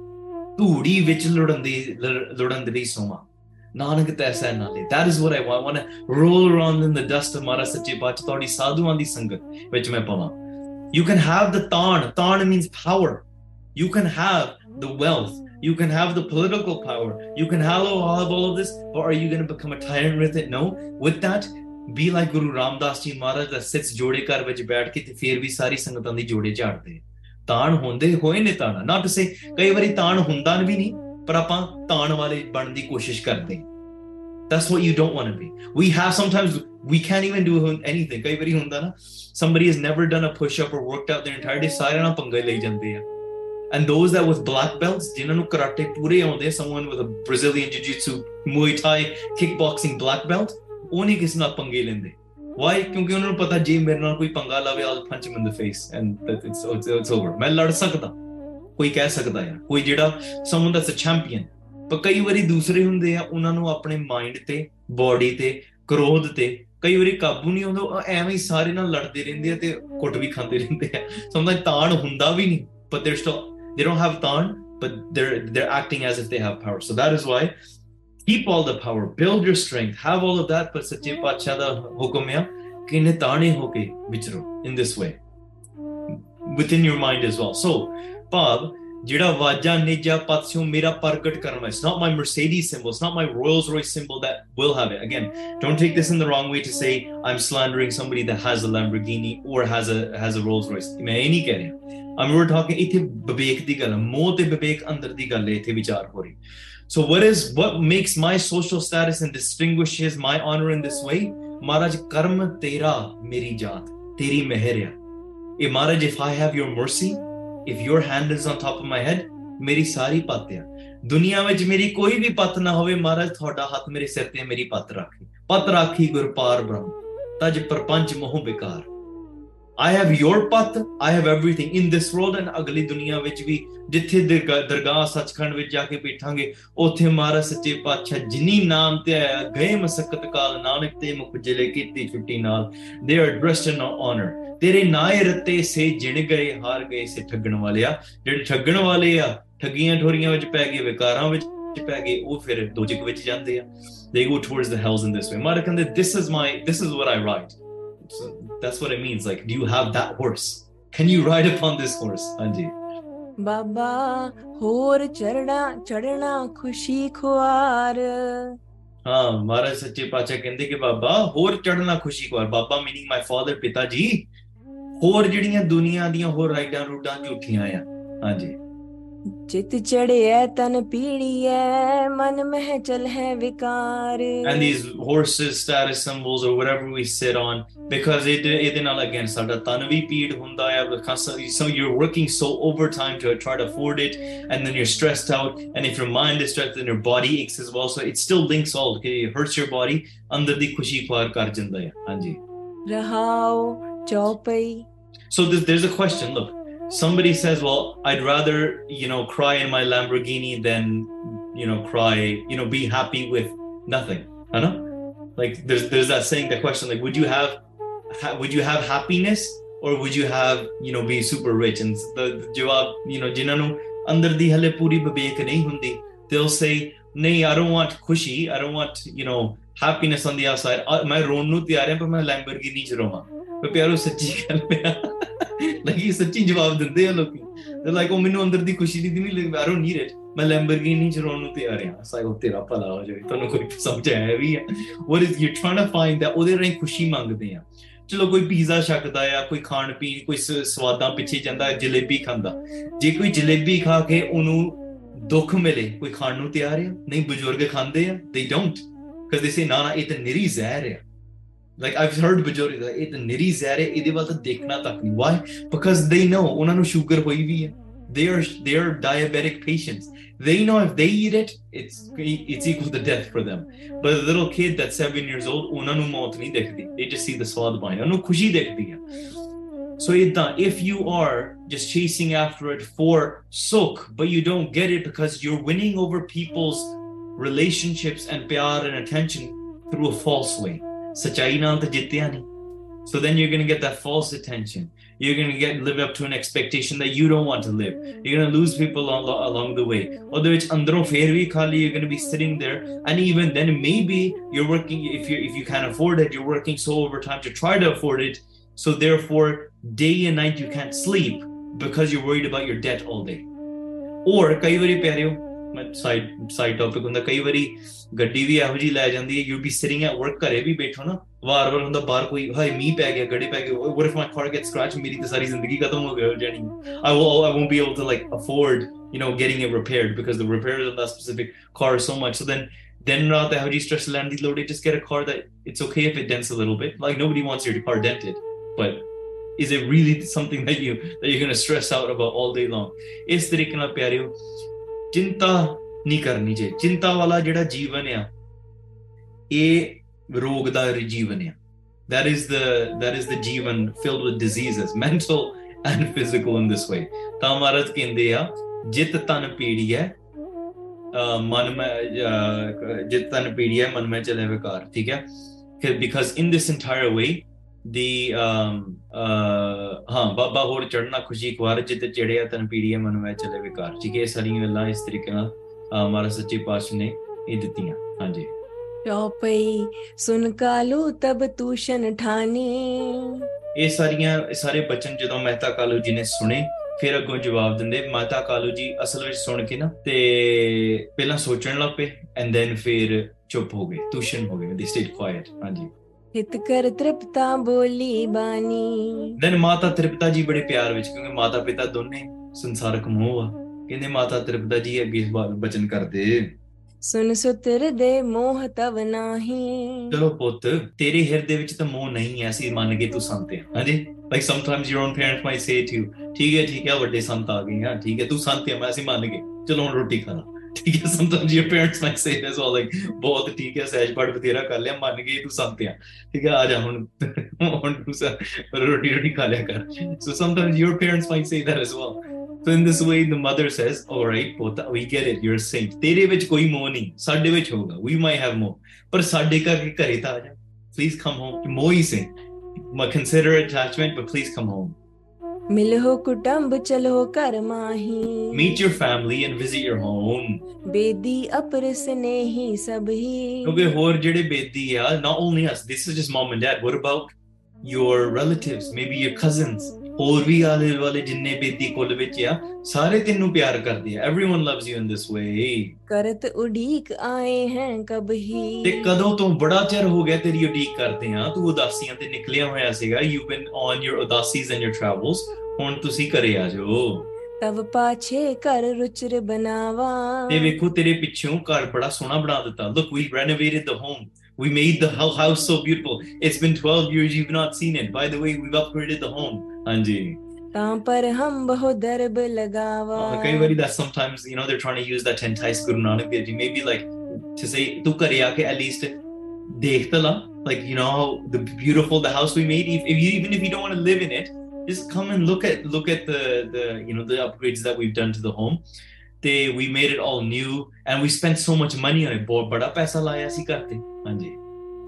ਧੂੜੀ which ਲੁੜਨ ਦੀ ਲੁੜਨ ਦੀ ਸੋਮਾ ਨਾਨਕ ਤੈਸਾ ਨਾਲੇ that is what i want i want to roll around in the dust of mara sache pach ਤੁਹਾਡੀ ਸਾਧੂਆਂ ਦੀ ਸੰਗਤ ਵਿੱਚ ਮੈਂ ਪਵਾਂ you can have the taan taan means power you can have the wealth you can have the political power you can have all of all of this but are you going to become a tyrant with it no with that be like guru ramdas ji maharaj that sits jode kar vich baith ke te fir bhi sari sangatan di jode jhaadde ਤਾਣ ਹੁੰਦੇ ਹੋਏ ਨੇ ਤਾਂ ਨਾ to say ਕਈ ਵਾਰੀ ਤਾਣ ਹੁੰਦਾ ਵੀ ਨਹੀਂ ਪਰ ਆਪਾਂ ਤਾਣ ਵਾਲੇ ਬਣਨ ਦੀ ਕੋਸ਼ਿਸ਼ ਕਰਦੇ that's what you don't want to be we have sum Times we can't even do anything ਕਈ ਵਾਰੀ ਹੁੰਦਾ ਨਾ somebody has never done a push up or worked out there entire day ਸਾਰੇ ਨਾ ਪੰਗੇ ਲਈ ਜਾਂਦੇ ਆ and those that was black belts ਜਿਨ੍ਹਾਂ ਨੂੰ ਕਰਾਟੇ ਪੂਰੇ ਆਉਂਦੇ someone with a Brazilian ਜੂਜੂਟਸੂ Muay Thai ਕਿਕ boxing black belt ਉਹਨੇ ਕਿਸ ਨਾਲ ਪੰਗੇ ਲੈਂਦੇ ਵਾਈ ਕਿਉਂਕਿ ਉਹਨਾਂ ਨੂੰ ਪਤਾ ਜੇ ਮੇਰੇ ਨਾਲ ਕੋਈ ਪੰਗਾ ਲਾਵੇ all punch man the face and it's it's over ਮੈਂ ਲੜ ਸਕਦਾ ਕੋਈ ਕਹਿ ਸਕਦਾ ਯਾਰ ਕੋਈ ਜਿਹੜਾ ਸਮੁੰਦਰ ਦਾ ਚੈਂਪੀਅਨ ਪਰ ਕਈ ਵਾਰੀ ਦੂਸਰੇ ਹੁੰਦੇ ਆ ਉਹਨਾਂ ਨੂੰ ਆਪਣੇ ਮਾਈਂਡ ਤੇ ਬਾਡੀ ਤੇ ਕ੍ਰੋਧ ਤੇ ਕਈ ਵਾਰੀ ਕਾਬੂ ਨਹੀਂ ਹੁੰਦਾ ਐਵੇਂ ਹੀ ਸਾਰੇ ਨਾਲ ਲੜਦੇ ਰਹਿੰਦੇ ਆ ਤੇ ਕੁੱਟ ਵੀ ਖਾਂਦੇ ਰਹਿੰਦੇ ਆ ਸਮੁੰਦਰ ਤਾਣ ਹੁੰਦਾ ਵੀ ਨਹੀਂ ਪਰ ਦੇ ਸਟੋ ਦੇ ਡੋਨਟ ਹੈਵ ਤਾਣ but they they acting as if they have power so that is why keep all the power, build your strength, have all of that, but in this way, within your mind as well. So, jira karma. it's not my Mercedes symbol, it's not my Rolls Royce symbol that will have it. Again, don't take this in the wrong way to say I'm slandering somebody that has a Lamborghini or has a has a Rolls Royce. I'm we're talking ਇਥੇ ਵਿਵੇਕ ਦੀ ਗੱਲ ਮੋਹ ਤੇ ਵਿਵੇਕ ਅੰਦਰ ਦੀ ਗੱਲ di ਇਥੇ ਵਿਚਾਰ ਹੋ ਰਹੀ so what is what makes my social status and distinguishes my honor in this way? Maraj karma tera meri jaat, teri meherya. If Maharaj, if I have your mercy, if your hand is on top of my head, meri sari patya. Duniya vich meri koi bhi pat na hove, Maharaj, thoda hath meri sirte meri pat rakhi. Pat rakhi gur brahm, taj parpanch moh bikar. I have your path I have everything in this world and ਅਗਲੀ ਦੁਨੀਆ ਵਿੱਚ ਵੀ ਜਿੱਥੇ ਦਰਗਾਹ ਸੱਚਖੰਡ ਵਿੱਚ ਜਾ ਕੇ ਬੈਠਾਂਗੇ ਉਥੇ ਮਹਾਰਾ ਸੱਚੇ ਪਾਤਸ਼ਾਹ ਜਿਨੀ ਨਾਮ ਤੇ ਆਇਆ ਗਏ ਮਸਕਤ ਕਾਲ ਨਾਨਕ ਤੇ ਮੁਖ ਜਿਲੇ ਕੀਤੀ ਛੁੱਟੀ ਨਾਲ ਦੇ ਆਰ ਡ੍ਰੈਸਡ ਇਨ ਆਨਰ ਤੇਰੇ ਨਾਏ ਰਤੇ ਸੇ ਜਿਣ ਗਏ ਹਾਰ ਗਏ ਸੇ ਠੱਗਣ ਵਾਲਿਆ ਜਿਹੜੇ ਠੱਗਣ ਵਾਲੇ ਆ ਠੱਗੀਆਂ ਠੋਰੀਆਂ ਵਿੱਚ ਪੈ ਗਏ ਵਿਕਾਰਾਂ ਵਿੱਚ ਪੈ ਗਏ ਉਹ ਫਿਰ ਦੋਜਕ ਵਿੱਚ ਜਾਂਦੇ ਆ they go towards the hells in this way ਮਾਰਾ ਕਹਿੰਦੇ this is my this is what i write that's what it means. Like, do you have that horse? Can you ride upon this horse, Anji? Baba, ਹੋਰ ਚੜਣਾ ਚੜਣਾ ਖੁਸ਼ੀ ਖੁਆਰ ਹਾਂ ਮਹਾਰਾਜ ਸੱਚੇ ਪਾਤਸ਼ਾਹ ਕਹਿੰਦੇ ਕਿ ਬਾਬਾ ਹੋਰ ਚੜਨਾ ਖੁਸ਼ੀ ਖੁਆਰ ਬਾਬਾ ਮੀਨਿੰਗ ਮਾਈ ਫਾਦਰ ਪਿਤਾ ਜੀ ਹੋਰ ਜਿਹੜੀਆਂ ਦੁਨੀਆ ਦੀਆਂ ਹੋਰ ਰਾਈਡਾਂ ਰੂਡਾਂ ਝੂਠੀਆਂ ਆ ਹਾਂਜੀ चित चढ़े तन मन चल है विकार and these horses status symbols or whatever we sit on because it ਇਹਦੇ all again ਸਾਡਾ ਤਨ ਵੀ ਪੀੜ we ਹੈ constantly so you're working so overtime to try to afford it and then you're stressed out and if your mind is stressed then your body aches as well so it still links all okay it hurts your body Under the kushi ਖੁਆਰ ਕਰ ਜਾਂਦਾ ਹੈ ਹਾਂਜੀ so this, there's a question look somebody says well i'd rather you know cry in my lamborghini than you know cry you know be happy with nothing i know like there's there's that saying that question like would you have ha- would you have happiness or would you have you know be super rich and the jawab you know Jinanu under the Halepuri ਹਲੇ ਪੂਰੀ ਹੁੰਦੀ they'll say nay i don't want cushy i don't want you know happiness on the outside my ਰੋਣ ਨੂੰ ਤਿਆਰ ਹਾਂ lamborghini ਮੈਂ roma ਚ ਰੋਵਾਂ ਪਰ ਪਿਆਰੋ ਸੱਚੀ ਲਾਈਕ ਸੱਚੀ ਜਵਾਬ ਦਿੰਦੇ ਆ ਲੋਕੀ ਦੇ ਲਾਈਕ ਉਹ ਮੈਨੂੰ ਅੰਦਰ ਦੀ ਖੁਸ਼ੀ ਨਹੀਂ ਦਿਨੀ ਲਾਈਕ ਆਈ ਮੈਂ ਲੈਂਬਰਗਿਨੀ ਚਰਾਉਣ ਨੂੰ ਤਿਆਰ ਹਾਂ ਸਾਈ ਉਹ ਤੇਰਾ ਭਲਾ ਹੋ ਜਾਵੇ ਤੁਹਾਨੂੰ ਕੋਈ ਸਮਝ ਆਇਆ ਵੀ ਆ what is you trying to find that ਉਹਦੇ ਰਹੀ ਖੁਸ਼ੀ ਮੰਗਦੇ ਆ ਚਲੋ ਕੋਈ ਪੀਜ਼ਾ ਛਕਦਾ ਆ ਕੋਈ ਖਾਣ ਪੀਣ ਕੋਈ ਸਵਾਦਾਂ ਪਿੱਛੇ ਜਾਂਦਾ ਜਲੇਬੀ ਖਾਂਦਾ ਜੇ ਕੋਈ ਜਲੇਬੀ ਖਾ ਕੇ ਉਹਨੂੰ ਦੁੱਖ ਮਿਲੇ ਕੋਈ ਖਾਣ ਨੂੰ ਤਿਆਰ ਆ ਨਹੀਂ ਬਜ਼ੁਰਗ ਖਾਂਦੇ ਆ ਦੇ ਡੋਨਟ ਦੇ ਸੇ ਨਾ ਨਾ ਇਹ ਤਾਂ ਨਿਰੀ ਜ਼ਹਿਰ ਆ like i've heard bajori that ਇਹ ਤਾਂ ਨਿਰੀ ਜ਼ਹਿਰੇ ਇਹਦੇ ਵੱਲ ਤਾਂ ਦੇਖਣਾ ਤੱਕ ਨਹੀਂ why because they know ਉਹਨਾਂ ਨੂੰ ਸ਼ੂਗਰ ਹੋਈ ਵੀ they are they are diabetic patients they know if they eat it it's it's equal to death for them but a little kid that's 7 years old ਉਹਨਾਂ ਨੂੰ ਮੌਤ ਨਹੀਂ they just see the swad vine ਉਹਨੂੰ ਖੁਸ਼ੀ ਦਿਖਦੀ ਹੈ so ਇਦਾਂ if you are just chasing after it for suk, but you don't get it because you're winning over people's relationships and pyar and attention through a false way सच्चाई तो नहीं So then you're going to get that false attention. You're going to get live up to an expectation that you don't want to live. You're going to lose people along, along the way. Although it's andro fairvi you're going to be sitting there, and even then, maybe you're working. If you if you can't afford it, you're working so overtime to try to afford it. So therefore, day and night you can't sleep because you're worried about your debt all day. Or kaivari pyareo, side side topic on the ਗੱਡੀ ਵੀ ਇਹੋ ਜੀ ਲੈ ਜਾਂਦੀ ਹੈ you be sitting at work ਘਰੇ ਵੀ ਬੈਠੋ ਨਾ ਵਾਰ-ਵਾਰ ਹੁੰਦਾ ਬਾਹਰ ਕੋਈ ਹਾਏ ਮੀਂਹ ਪੈ ਗਿਆ ਗੱਡੀ ਪੈ ਗਈ what if my car get scratch ਮੇਰੀ ਤਾਂ ਸਾਰੀ ਜ਼ਿੰਦਗੀ ਖਤਮ ਹੋ ਗਈ ਜਾਣੀ I will I won't be able to like afford you know getting it repaired because the repairs on specific car so much so then then not the heavy stress landed load just get a car that it's okay if it dents a little bit like nobody wants your car dented but is it really something that you that you're going to stress out about all day long ਇਸ ਤਰੀਕੇ ਨਾਲ ਪਿਆਰਿਓ ਚਿੰਤਾ ਨਹੀਂ ਕਰਨੀ ਜੇ ਚਿੰਤਾ ਵਾਲਾ ਜਿਹੜਾ ਜੀਵਨ ਆ ਇਹ ਰੋਗ ਦਾ ਜੀਵਨ ਆ that is the that is the Jeevan filled with diseases mental and physical in this way ਤਾਂ ਮਹਾਰਾਜ ਕਹਿੰਦੇ ਆ ਜਿਤ ਤਨ ਪੀੜੀ ਹੈ ਮਨ ਮੈਂ ਜਿਤ ਤਨ ਪੀੜੀ ਹੈ ਮਨ ਮੈਂ ਚਲੇ ਵਿਕਾਰ ਠੀਕ ਹੈ ਫਿਰ ਬਿਕਾਜ਼ ਇਨ ਦਿਸ ਇੰਟਾਇਰ ਵੇ ਦੀ ਹਾਂ ਬਾਬਾ ਹੋਰ ਚੜਨਾ ਖੁਸ਼ੀ ਕੁਾਰ ਜਿਤ ਚੜਿਆ ਤਨ ਪੀੜੀਏ ਮਨ ਵਿੱਚ ਚਲੇ ਵਿਕਾਰ ਠੀਕ ਹੈ ਸਾਰੀਆਂ ਗੱਲਾਂ ਇਸ ਤਰੀਕੇ ਨਾਲ हमारे ਸੱਚੇ ਪਾਤਸ਼ਾਹ ਨੇ ਇਹ ਦਿੱਤੀਆਂ ਹਾਂਜੀ ਚੌਪਈ ਸੁਨ ਕਾਲੂ ਤਬ ਤੂਸ਼ਨ ਠਾਨੀ ਇਹ ਸਾਰੀਆਂ ਸਾਰੇ ਬਚਨ ਜਦੋਂ ਮਹਿਤਾ ਕਾਲੂ ਜੀ ਨੇ ਸੁਣੇ ਫਿਰ ਅੱਗੋਂ ਜਵਾਬ ਦਿੰਦੇ ਮਾਤਾ ਕਾਲੂ ਜੀ ਅਸਲ ਵਿੱਚ ਸੁਣ ਕੇ ਨਾ ਤੇ ਪਹਿਲਾਂ ਸੋਚਣ ਲੱਗ ਪਏ ਐਂਡ ਦੈਨ ਫਿਰ ਚੁੱਪ ਹੋ ਗਏ ਤੂਸ਼ਨ ਹੋ ਗਏ ਦੇ ਸਟੇਟ ਕੁਆਇਟ ਹਾਂਜੀ ਹਿਤ ਕਰ ਤ੍ਰਿਪਤਾ ਬੋਲੀ ਬਾਣੀ ਦੈਨ ਮਾਤਾ ਤ੍ਰਿਪਤਾ ਜੀ ਬੜੇ ਪਿਆਰ ਵਿੱਚ ਕਿਉਂਕਿ ਮਾਤਾ ਪਿਤਾ ਦੋਨੇ ਸੰਸਾਰਕ ਮੋਹ ਆ ਕਹਿੰਦੇ ਮਾਤਾ ਤ੍ਰਿਪਦਾ ਜੀ ਅੱਗੇ ਇਸ ਬਾਰੇ ਬਚਨ ਕਰਦੇ ਸੁਨ ਸੁਤਰ ਦੇ ਮੋਹ ਤਵ ਨਾਹੀ ਚਲੋ ਪੁੱਤ ਤੇਰੇ ਹਿਰਦੇ ਵਿੱਚ ਤਾਂ ਮੋਹ ਨਹੀਂ ਐ ਅਸੀਂ ਮੰਨ ਗਏ ਤੂੰ ਸੰਤ ਹੈ ਹਾਂਜੀ like times your own parents my say to ਠੀਕ ਹੈ ਠੀਕ ਹੈ ਵੱਡੇ ਸੰਤ ਆ ਗਏ ਹਾਂ ਠੀਕ ਹੈ ਤੂੰ ਸੰਤ ਹੈ ਮੈਂ ਅਸੀਂ ਮੰਨ ਗਏ ਚਲੋ ਹੁਣ ਰੋਟੀ ਖਾਣਾ ਠੀਕ ਹੈ times your parents my say this all like ਬਹੁਤ ਠੀਕ ਹੈ ਸਹਿਜ ਪੜ ਬਤੇਰਾ ਕਰ ਲਿਆ ਮੰਨ ਗਏ ਤੂੰ ਸੰਤ ਹੈ ਠੀਕ ਹੈ ਆ ਜਾ ਹੁਣ ਹੁਣ ਤੂੰ ਰੋਟੀ ਰੋਟੀ ਖਾ ਲਿਆ ਕਰ so times your parents my say that as well So in this way, the mother says, "All right, pota, we get it. You're a saint. Tere vich koi mo nahi. Sade vich hoga. We might have more. But sade ka kare ta aja. Please come home. Mo hi saint. Ma consider attachment, but please come home. Milho kutamb chalo kar mahi. Meet your family and visit your home. Bedi apar snehi sabhi. Kyunki hor jede bedi not only us. This is just mom and dad. What about your relatives? Maybe your cousins? ਹੋਰ ਵੀ ਆਲੇ ਵਾਲੇ ਜਿੰਨੇ ਬੇਦੀ ਕੁੱਲ ਵਿੱਚ ਆ ਸਾਰੇ ਤੈਨੂੰ ਪਿਆਰ ਕਰਦੇ ਆ everyone loves you in this way ਕਰਤ ਉਡੀਕ ਆਏ ਹੈ ਕਬ ਹੀ ਤੇ ਕਦੋਂ ਤੋਂ ਬੜਾ ਚਿਰ ਹੋ ਗਿਆ ਤੇਰੀ ਉਡੀਕ ਕਰਦੇ ਆ ਤੂੰ ਉਦਾਸੀਆਂ ਤੇ ਨਿਕਲਿਆ ਹੋਇਆ ਸੀਗਾ you been on your ਉਦਾਸੀਜ਼ and your travels ਹੁਣ ਤੁਸੀਂ ਕਰੇ ਆ ਜੋ ਤਵ ਪਾਛੇ ਕਰ ਰੁਚਰ ਬਨਾਵਾ ਤੇ ਵੇਖੋ ਤੇਰੇ ਪਿੱਛੋਂ ਘਰ ਬੜਾ ਸੋਹਣਾ ਬਣਾ ਦਿੱਤਾ look we renovated the home We made the house so beautiful. It's been 12 years, you've not seen it. By the way, we've upgraded the home. हाँ जी तां पर हम बहु दर्ब लगावा कई बारी that sometimes you know they are trying to use that entice Guru Nanak Dev ji maybe like to say तू कर या के एटलीस्ट देख तला like you know the beautiful the house we made even if you don't want to live in it just come and look at look at the the you know the upgrades that we've done to the home they we made it all new and we spent so much money on it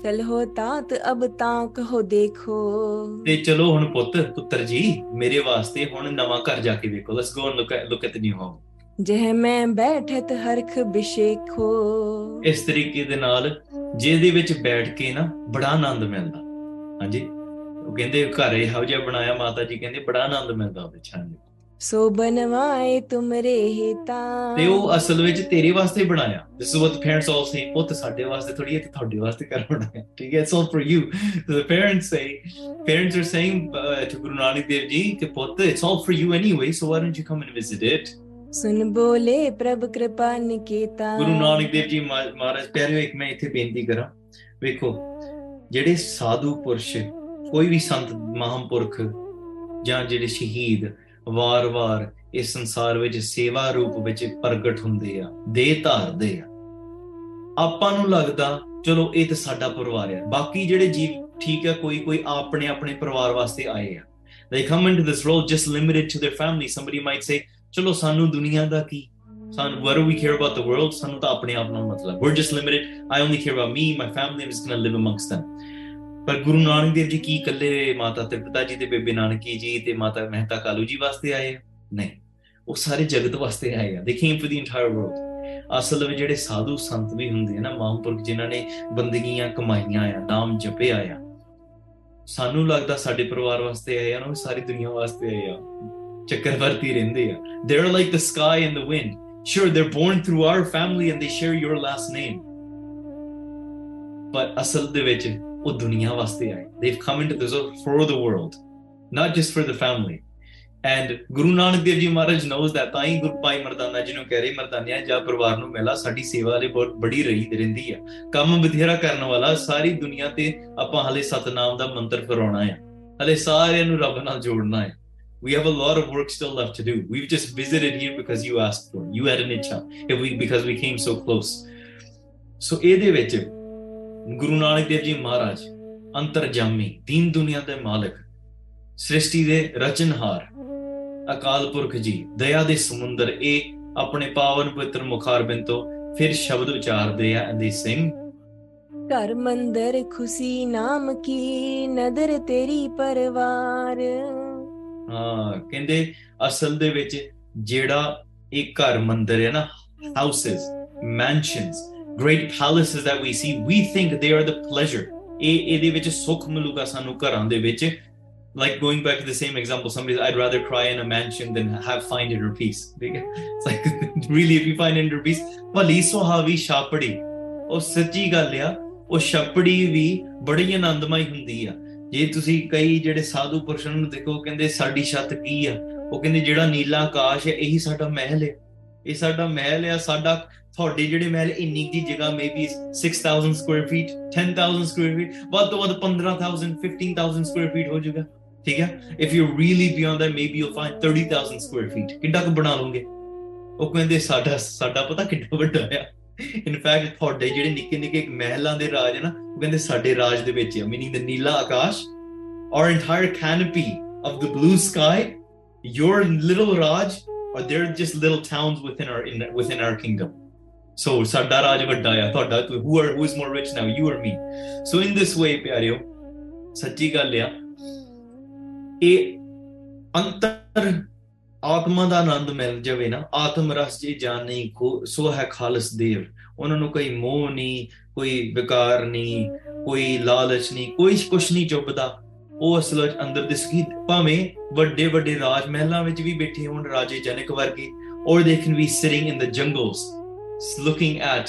ਕਲ ਹੋ ਤਾਂਤ ਅਬ ਤਾਂ ਕਹੋ ਦੇਖੋ ਤੇ ਚਲੋ ਹੁਣ ਪੁੱਤ ਪੁੱਤਰ ਜੀ ਮੇਰੇ ਵਾਸਤੇ ਹੁਣ ਨਵਾਂ ਘਰ ਜਾ ਕੇ ਵੇਖੋ let's go look at look at the new home ਜਹ ਮੈਂ ਬੈਠਤ ਹਰਖ ਬਿਸ਼ੇਖੋ ਇਸ ਤਰੀਕੇ ਦੇ ਨਾਲ ਜਿਹਦੇ ਵਿੱਚ ਬੈਠ ਕੇ ਨਾ ਬੜਾ ਆਨੰਦ ਮਿਲਦਾ ਹਾਂਜੀ ਉਹ ਕਹਿੰਦੇ ਘਰ ਇਹੋ ਜਿਹਾ ਬਣਾਇਆ ਮਾਤਾ ਜੀ ਕਹਿੰਦੇ ਬੜਾ ਆਨੰਦ ਮਿਲਦਾ ਉਹਦੇ ਛਾਂ ਸੋ ਬਨਵਾਏ ਤੁਮਰੇ ਹਿਤਾ ਤੇ ਉਹ ਅਸਲ ਵਿੱਚ ਤੇਰੇ ਵਾਸਤੇ ਬਣਾਇਆ this is what parents all say ਪੁੱਤ ਸਾਡੇ ਵਾਸਤੇ ਥੋੜੀ ਹੈ ਤੇ ਤੁਹਾਡੇ ਵਾਸਤੇ ਕਰ ਬਣਾਇਆ ਠੀਕ ਹੈ so for you the parents say parents are saying to Guru Nanak Dev ji ਕਿ ਪੁੱਤ it's all for you anyway so why don't you come and visit it ਸੁਨ ਬੋਲੇ ਪ੍ਰਭ ਕਿਰਪਾ ਨਿਕੇਤਾ ਗੁਰੂ ਨਾਨਕ ਦੇਵ ਜੀ ਮਹਾਰਾਜ ਪਿਆਰਿਓ ਇੱਕ ਮੈਂ ਇੱਥੇ ਬੇਨਤੀ ਕਰਾਂ ਵੇਖੋ ਜਿਹੜੇ ਸਾਧੂ ਪੁਰਸ਼ ਕੋਈ ਵੀ ਸੰਤ ਮਹਾਂਪੁਰਖ ਜਾਂ ਜਿਹੜੇ ਸ਼ਹੀਦ ਵਾਰ-ਵਾਰ ਇਸ ਸੰਸਾਰ ਵਿੱਚ ਸੇਵਾ ਰੂਪ ਵਿੱਚ ਪ੍ਰਗਟ ਹੁੰਦੇ ਆ ਦੇਹ ਧਾਰਦੇ ਆ ਆਪਾਂ ਨੂੰ ਲੱਗਦਾ ਚਲੋ ਇਹ ਤੇ ਸਾਡਾ ਪਰਿਵਾਰ ਆ ਬਾਕੀ ਜਿਹੜੇ ਜੀਵ ਠੀਕ ਆ ਕੋਈ ਕੋਈ ਆਪਣੇ ਆਪਣੇ ਪਰਿਵਾਰ ਵਾਸਤੇ ਆਏ ਆ they come into this world just limited to their family somebody might say ਚਲੋ ਸਾਨੂੰ ਦੁਨੀਆ ਦਾ ਕੀ ਸਾਨੂੰ what do we care about the world ਸਾਨੂੰ ਤਾਂ ਆਪਣੇ ਆਪ ਨਾਲ ਮਤਲਬ we're just limited i only care about me my family i'm just going to live amongst them ਪਰ ਗੁਰੂ ਨਾਨਕ ਦੇਵ ਜੀ ਕੀ ਇਕੱਲੇ ਮਾਤਾ ਤ੍ਰਿਪਤਾ ਜੀ ਤੇ ਬੇਬੇ ਨਾਨਕੀ ਜੀ ਤੇ ਮਾਤਾ ਮਹਿਤਾ ਕਾਲੂ ਜੀ ਵਾਸਤੇ ਆਏ ਨਹੀਂ ਉਹ ਸਾਰੇ ਜਗਤ ਵਾਸਤੇ ਆਏ ਆ ਦੇਖੀ ਫॉर ਦੀ ਇੰਟਾਇਰ ਵਰਲਡ ਅਸਲ ਵਿੱਚ ਜਿਹੜੇ ਸਾਧੂ ਸੰਤ ਵੀ ਹੁੰਦੇ ਆ ਨਾ ਮਹਾਂਪੁਰਖ ਜਿਨ੍ਹਾਂ ਨੇ ਬੰਦਗੀਆਂ ਕਮਾਈਆਂ ਆ ਨਾਮ ਜਪਿਆ ਆ ਸਾਨੂੰ ਲੱਗਦਾ ਸਾਡੇ ਪਰਿਵਾਰ ਵਾਸਤੇ ਆਏ ਆ ਨਾ ਉਹ ਸਾਰੀ ਦੁਨੀਆ ਵਾਸਤੇ ਆਏ ਆ ਚੱਕਰ ਵਰਤੀ ਰਹਿੰਦੇ ਆ they are like the sky and the wind they are born through our family and they share your last name but ਅਸਲ ਦੇ ਵਿੱਚ ਉਹ ਦੁਨੀਆ ਵਾਸਤੇ ਆਏ they've come into this for the world not just for the family and Guru Nanak Dev ji Maharaj knows that ਤਾਂ ਹੀ ਗੁਰੂ ਭਾਈ ਮਰਦਾਨਾ ਜੀ ਨੂੰ ਕਹਿ ਰਹੇ ਮਰਦਾਨਿਆ ਜਾਂ ਪਰਿਵਾਰ ਨੂੰ ਮਿਲਾ ਸਾਡੀ ਸੇਵਾ ਲਈ ਬਹੁਤ ਬੜੀ ਰਹੀ ਰਹਿੰਦੀ ਆ ਕੰਮ ਬਧੇਰਾ ਕਰਨ ਵਾਲਾ ਸਾਰੀ ਦੁਨੀਆ ਤੇ ਆਪਾਂ ਹਲੇ ਸਤਨਾਮ ਦਾ ਮੰਤਰ ਫਰਾਉਣਾ ਆ ਹਲੇ ਸਾਰਿਆਂ ਨੂੰ ਰੱਬ ਨਾਲ ਜੋੜਨਾ ਆ we have a lot of work still left to do we've just visited here because you asked for it. you had an itcha if we because we came so close so ਇਹਦੇ ਵਿੱਚ ਗੁਰੂ ਨਾਨਕ ਦੇਵ ਜੀ ਮਹਾਰਾਜ ਅੰਤਰਜਾਮੀ ਦੀਨ ਦੁਨੀਆ ਦੇ ਮਾਲਕ ਸ੍ਰਿਸ਼ਟੀ ਦੇ ਰਚਨਹਾਰ ਅਕਾਲ ਪੁਰਖ ਜੀ ਦਇਆ ਦੇ ਸਮੁੰਦਰ ਇਹ ਆਪਣੇ ਪਾਵਨ ਪਵਿੱਤਰ ਮੁਖਾਰਬਿੰਦ ਤੋਂ ਫਿਰ ਸ਼ਬਦ ਉਚਾਰਦੇ ਆ ਅੰਦੀ ਸਿੰਘ ਘਰ ਮੰਦਰ ਖੁਸ਼ੀ ਨਾਮ ਕੀ ਨਦਰ ਤੇਰੀ ਪਰਵਾਰ ਹਾਂ ਕਹਿੰਦੇ ਅਸਲ ਦੇ ਵਿੱਚ ਜਿਹੜਾ ਇਹ ਘਰ ਮੰਦਰ ਹੈ ਨਾ houses mansions great palaces that we see we think they are the pleasure ਇਹ ਇਹਦੇ ਵਿੱਚ ਸੁੱਖ ਮਿਲੂਗਾ ਸਾਨੂੰ ਘਰਾਂ ਦੇ ਵਿੱਚ like going back to the same example somebody i'd rather cry in a mansion than have find inner peace it's like really if you find inner peace ਭਲੀ ਸੁਹਾਵੀ ਛਾਪੜੀ oh sachi ਗੱਲ ya oh Chhapri vi badi anandmay hundi a je ਤੁਸੀਂ ਕਈ ਜਿਹੜੇ ਸਾਧੂ ਪੁਰਸ਼ਾਂ ਨੂੰ dekho kende saadi ਛੱਤ ki a oh kende jehda neela Akash hai ehi saada mahal hai ਇਹ saada mahal hai saada ਤੁਹਾਡੇ ਜਿਹੜੇ ਮਹਿਲ ਇੰਨੀ ਦੀ ਜਗ੍ਹਾ maybe 6000 square feet 10000 square feet ਵੱਧ ਤੋਂ ਵੱਧ 15000 15000 ਸਕੁਅਰ ਫੀਟ ਹੋ ਜਾਊਗਾ ਠੀਕ ਹੈ if you really beyond that maybe you find 30000 square feet ਕਿੰਨਾ ਕੁ ਬਣਾ ਲਓਗੇ ਉਹ ਕਹਿੰਦੇ ਸਾਡਾ ਸਾਡਾ ਪਤਾ ਕਿੰਨਾ ਵੱਡਾ ਇਨ ਫੈਕਟ ਤੁਹਾਡੇ ਜਿਹੜੇ ਨਿੱਕੇ ਨਿੱਕੇ ਮਹਿਲਾਂ ਦੇ ਰਾਜ ਹੈ ਨਾ ਉਹ ਕਹਿੰਦੇ ਸਾਡੇ ਰਾਜ ਦੇ ਵਿੱਚ ਹੈ ਮੀਨਿੰਗ ਦ ਨੀਲਾ ਆਕਾਸ਼ or entire canopy of the blue sky your little raj or they're just little towns within our in, within our kingdom so ਸਾਡਾ ਰਾਜ ਵੱਡਾ ਆ ਤੁਹਾਡਾ who are who is more rich now you or me so in this way ਪਿਆਰਿਓ ਸੱਚੀ ਗੱਲ ਆ ਇਹ ਅੰਤਰ ਆਤਮਾ ਦਾ ਆਨੰਦ ਮਿਲ ਜਾਵੇ ਨਾ ਆਤਮ ਰਸ ਜੀ ਨਹੀਂ ਕੋ ਸੋ ਹੈ ਖਾਲਸ ਦੇਵ ਉਹਨਾਂ ਨੂੰ ਕੋਈ ਮੋਹ ਨਹੀਂ ਕੋਈ ਵਿਕਾਰ ਨਹੀਂ ਕੋਈ ਲਾਲਚ ਨਹੀਂ ਕੋਈ ਕੁਛ ਨਹੀਂ ਚੁੱਭਦਾ ਉਹ ਅਸਲ ਵਿੱਚ ਅੰਦਰ ਦੇ ਸਕੀਤ ਭਾਵੇਂ ਵੱਡੇ ਵੱਡੇ ਰਾਜ ਮਹਿਲਾਂ ਵਿੱਚ ਵੀ ਬੈਠੇ ਹੋਣ ਰਾਜੇ ਜਨਕ ਵਰਗੇ or they can be sitting in the jungles looking at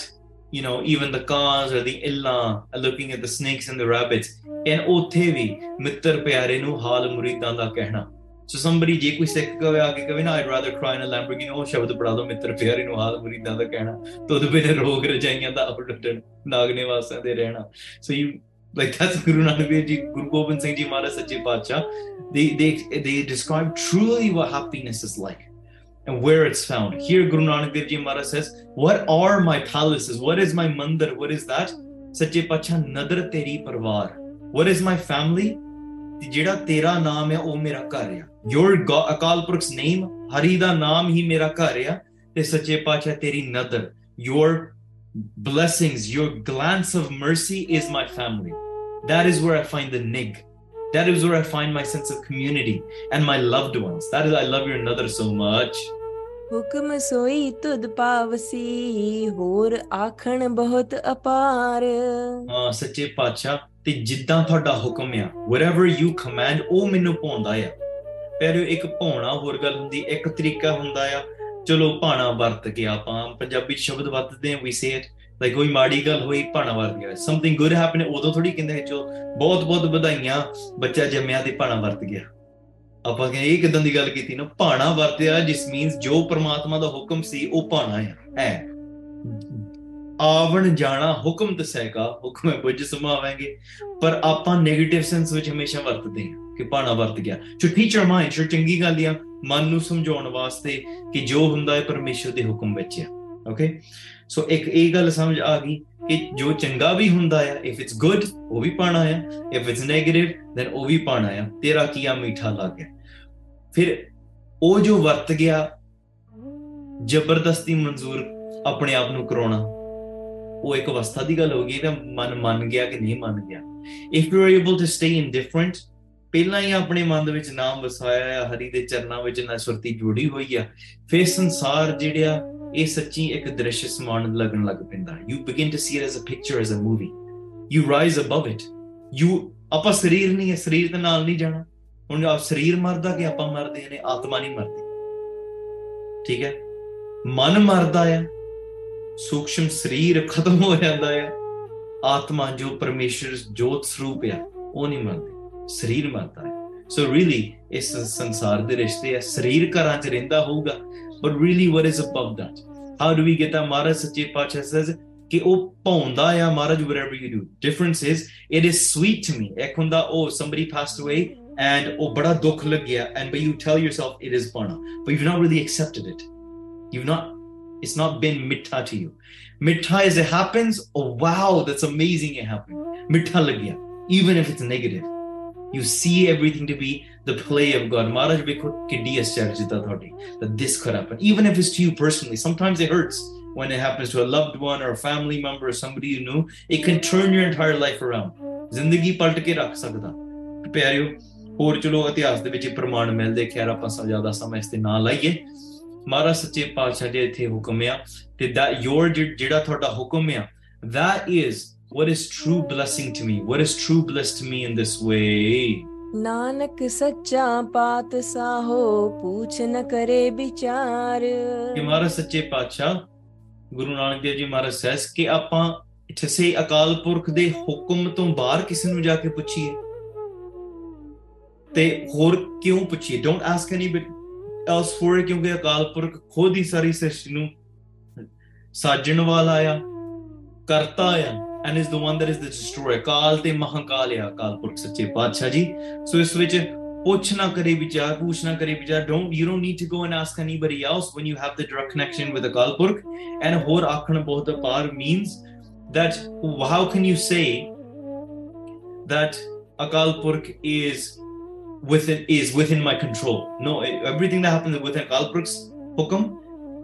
you know even the cars or the illah uh, looking at the snakes and the rabbits and ਉੱਥੇ ਵੀ ਮਿੱਤਰ ਪਿਆਰੇ ਨੂੰ ਹਾਲ ਮੁਰੀਦਾਂ ਦਾ ਕਹਿਣਾ ਸੋ ਸਮਬਡੀ ਜੇ ਕੋਈ ਸਿੱਖ ਕਵੇ ਆ ਕੇ ਕਵੇ ਨਾ I'd rather cry in a Lamborghini ਉਹ ਸ਼ਬਦ ਪੜਾ ਦੋ ਮਿੱਤਰ ਪਿਆਰੇ ਨੂੰ ਹਾਲ ਮੁਰੀਦਾਂ ਦਾ ਕਹਿਣਾ ਤੁਧ ਬਿਨ ਰੋਗ ਰਜਾਈਆਂ ਦਾ ਅਪਡਟਣ ਨਾਗਨੇ ਵਾਸਾਂ ਦੇ So, you like that's Guru Nanak Dev Ji, Guru Gobind Singh Ji Maharaj Sache They, they, they describe truly what happiness is like and where it's found. Here, Guru Nanak Dev Ji Maharaj says, What are my palaces? What is my mandir? What is that? Sache Pacha Nadr Teri Parvar. What is my family? ਜਿਹੜਾ tera naam hai ਉਹ ਮੇਰਾ ਘਰ ਆ name Harida naam hi ਹੀ ਮੇਰਾ ਘਰ ਆ ਤੇ ਸੱਚੇ blessings your glance of mercy is my family that is where i find the nig that is where i find my sense of community and my loved ones that is i love your another so much ਹੁਕਮ ਸੋਈ ਤੁਦ ਪਾਵਸੀ ਹੋਰ ਆਖਣ ਬਹੁਤ ਅਪਾਰ ਹਾਂ ਸੱਚੇ ਪਾਤਸ਼ਾਹ ਤੇ ਜਿੱਦਾਂ ਤੁਹਾਡਾ ਹੁਕਮ ਆ whatever ਯੂ ਕਮਾਂਡ ਉਹ ਮੈਨੂੰ ਪਾਉਂਦਾ ਆ ਪਰ ਇੱਕ ਪਾਉਣਾ ਹੋਰ ਗੱਲ ਹੁੰਦੀ ਇੱਕ ਤਰੀਕਾ ਹੁੰਦਾ ਆ ਚਲੋ ਪਾਣਾ ਵਰਤ ਗਿਆ ਆਪਾਂ ਪੰਜਾਬੀ ਸ਼ਬਦ ਵਰਤਦੇ ਆ ਵੀ ਸੇ ਲਾਈਕ ਕੋਈ ਮਾੜੀ ਗੱਲ ਹੋਈ ਪਾਣਾ ਵਰਤ ਗਿਆ ਸਮਥਿੰਗ ਗੁੱਡ ਹੈਪਨ ਉਦੋਂ ਥੋੜੀ ਕਹਿੰਦੇ ਚੋ ਬਹੁਤ ਬਹੁਤ ਵਧਾਈਆਂ ਬੱਚਾ ਜੰਮਿਆ ਤੇ ਪਾਣਾ ਵਰਤ ਗਿਆ ਆਪਾਂ ਕਹਿੰਦੇ ਇਹ ਕਿਦਾਂ ਦੀ ਗੱਲ ਕੀਤੀ ਨਾ ਭਾਣਾ ਵਰਤਿਆ ਜਿਸ ਮੀਨਸ ਜੋ ਪ੍ਰਮਾਤਮਾ ਦਾ ਹੁਕਮ ਸੀ ਉਹ ਭਾਣਾ ਹੈ ਆਵਣ ਜਾਣਾ ਹੁਕਮ ਦਸੇਗਾ ਹੁਕਮ ਹੈ ਬੁੱਝ ਸਮਾਵਾਂਗੇ ਪਰ ਆਪਾਂ 네ਗੇਟਿਵ ਸੈਂਸ ਵਿੱਚ ਹਮੇਸ਼ਾ ਵਰਤਦੇ ਹਾਂ ਕਿ ਭਾਣਾ ਵਰਤ ਗਿਆ ਛੁੱਟੀ ਚਰਮਾਈ ਛੁੱਟ ਚੰਗੀ ਗੱਲ ਆ ਮਨ ਨੂੰ ਸਮਝਾਉਣ ਵਾਸਤੇ ਕਿ ਜੋ ਹੁੰਦਾ ਹੈ ਪਰਮੇਸ਼ਰ ਦੇ ਹੁਕਮ ਵਿੱਚ ਹੈ ਓਕੇ ਸੋ ਇੱਕ ਇਹ ਗੱਲ ਸਮਝ ਆ ਗਈ ਕਿ ਜੋ ਚੰਗਾ ਵੀ ਹੁੰਦਾ ਆ ਇਫ ਇਟਸ ਗੁੱਡ ਉਹ ਵੀ ਪਾਣਾ ਆ ਇਫ ਇਟਸ 네ਗੇਟਿਵ ਦੈਨ ਉਹ ਵੀ ਪਾਣਾ ਹੈ ਤੇਰਾ ਆ ਮਿੱਠਾ ਲੱਗਿਆ ਫਿਰ ਉਹ ਜੋ ਵਰਤ ਗਿਆ ਜ਼ਬਰਦਸਤੀ ਮਨਜ਼ੂਰ ਆਪਣੇ ਆਪ ਨੂੰ ਕਰਾਉਣਾ ਉਹ ਇੱਕ ਅਵਸਥਾ ਦੀ ਗੱਲ ਹੋ ਗਈ ਤਾਂ ਮਨ ਮੰਨ ਗਿਆ ਕਿ ਨਹੀਂ ਮੰਨ ਗਿਆ if you are able to stay in different ਪਹਿਲਾਂ ਹੀ ਆਪਣੇ ਮਨ ਦੇ ਵਿੱਚ ਨਾਮ ਵਸਾਇਆ ਹੈ ਹਰੀ ਦੇ ਚਰਨਾਂ ਵਿੱਚ ਨਾ ਸੁਰਤੀ ਜੁੜੀ ਹੋਈ ਆ ਫਿਰ ਸੰਸਾਰ ਜਿਹੜਿਆ ਇਹ ਸੱਚੀ ਇੱਕ ਦ੍ਰਿਸ਼ ਸਮਾਨ ਲੱਗਣ ਲੱਗ ਪੈਂਦਾ you begin to see it as a picture as a movie you rise above it you ਆਪਾ ਸਰੀਰ ਨਹੀਂ ਹੈ ਸਰੀਰ ਦੇ ਨਾਲ ਨਹੀਂ ਜਾਣਾ ਹੁਣ ਜਦ ਸਰੀਰ ਮਰਦਾ ਕਿ ਆਪਾਂ ਮਰਦੇ ਨੇ ਆਤਮਾ ਨਹੀਂ ਮਰਦੀ ਠੀਕ ਹੈ ਮਨ ਮਰਦਾ ਆ ਸੂਖਸ਼ਮ ਸਰੀਰ ਖਤਮ ਹੋ ਜਾਂਦਾ ਆ ਆਤਮਾ ਜੋ ਪਰਮੇਸ਼ਰ ਜੋਤ ਸਰੂਪ ਆ ਉਹ ਨਹੀਂ ਮਰਦੀ ਸਰੀਰ ਮਰਦਾ ਹੈ ਸੋ ਰੀਲੀ ਇਸ ਸੰਸਾਰ ਦੇ ਰਿਸ਼ਤੇ ਆ ਸਰੀਰ ਘਰਾਂ 'ਚ ਰਹਿੰਦਾ ਹੋਊਗਾ but really what is above that how do we get ਆ ਮਹਾਰਾਜ ਸੱਚੇ ਪਾਤਸ਼ਾਹ ਸੇਜ਼ ਕਿ ਉਹ ਭੌਂਦਾ ਆ Maharaj what you do difference is it is sweet to me ਇੱਕ ਹੁੰਦਾ ਉਹ somebody passed away and oh bada dukh lag gaya and but you tell yourself it is parna but you've not really accepted it you've not it's not been mitta to you mitta is it happens oh wow that's amazing it happened mitta lag gaya even if it's negative you see everything to be the play of God. Maharaj Bhikkhu Thodi, that this could happen. Even if it's to you personally, sometimes it hurts when it happens to a loved one or a family member or somebody you know. It can turn your entire life around. Zindagi paltake rakh sakda. Pyaryo, ਹੋਰ ਚਲੋ ਇਤਿਹਾਸ ਦੇ ਵਿੱਚ ਪ੍ਰਮਾਣ ਮਿਲਦੇ ਖੈਰ ਆਪਾਂ ਸਭ ਜ਼ਿਆਦਾ ਸਮਾਂ ਇਸ ਤੇ ਨਾ ਲਾਈਏ ਮਹਾਰਾ ਸੱਚੇ ਪਾਤਸ਼ਾਹ ਜੀ ਇੱਥੇ ਹੁਕਮ ਆ ਤੇ ਦਾ ਯੋਰ ਜਿਹੜਾ ਤੁਹਾਡਾ ਹੁਕਮ ਆ that is what is true blessing to me what is true blessed to me in this way Nanak ਸੱਚਾ ਸਾਹੋ ਪੂਛ ਨ ਕਰੇ ਵਿਚਾਰ ਕਿ ਮਹਾਰਾ ਸੱਚੇ ਪਾਤਸ਼ਾਹ ਗੁਰੂ ਨਾਨਕ ਦੇਵ ਜੀ ਮਹਾਰਾਜ ਸੈਸ ਕਿ ਆਪਾਂ ਸੇ ਅਕਾਲ ਪੁਰਖ ਦੇ ਹੁਕਮ ਤੋਂ ਬਾਹਰ ਕਿਸੇ ਨੂੰ ਜਾ ਕੇ ਪੁੱਛੀਏ ਤੇ ਹੋਰ ਕਿਉਂ ਪੁੱਛੀ don't ask any else for ਕਿਉਂਕਿ ਅਕਾਲ ਪੁਰਖ ਖੁਦ ਹੀ ਸਾਰੀ ਸ੍ਰਿਸ਼ਟੀ ਨੂੰ ਸਾਜਣ ਵਾਲਾ ਆ ਕਰਤਾ ਆ and is the one that is the destroyer ਕਾਲ ਤੇ ਮਹਾਕਾਲ ਆ ਅਕਾਲ ਪੁਰਖ ਸੱਚੇ ਪਾਤਸ਼ਾਹ ਜੀ ਸੋ ਇਸ ਵਿੱਚ ਪੁੱਛ ਨਾ ਕਰੇ ਵਿਚਾਰ ਪੁੱਛ ਨਾ ਕਰੇ ਵਿਚਾਰ don't you don't need to go and ask anybody else when you have the direct connection with Akal Purakh and ਹੋਰ ਆਖਣ ਬਹੁਤ ਪਾਰ means that how can you say that Akal Purakh is within is within my control. No, everything that happens within Kalpurk's hukum,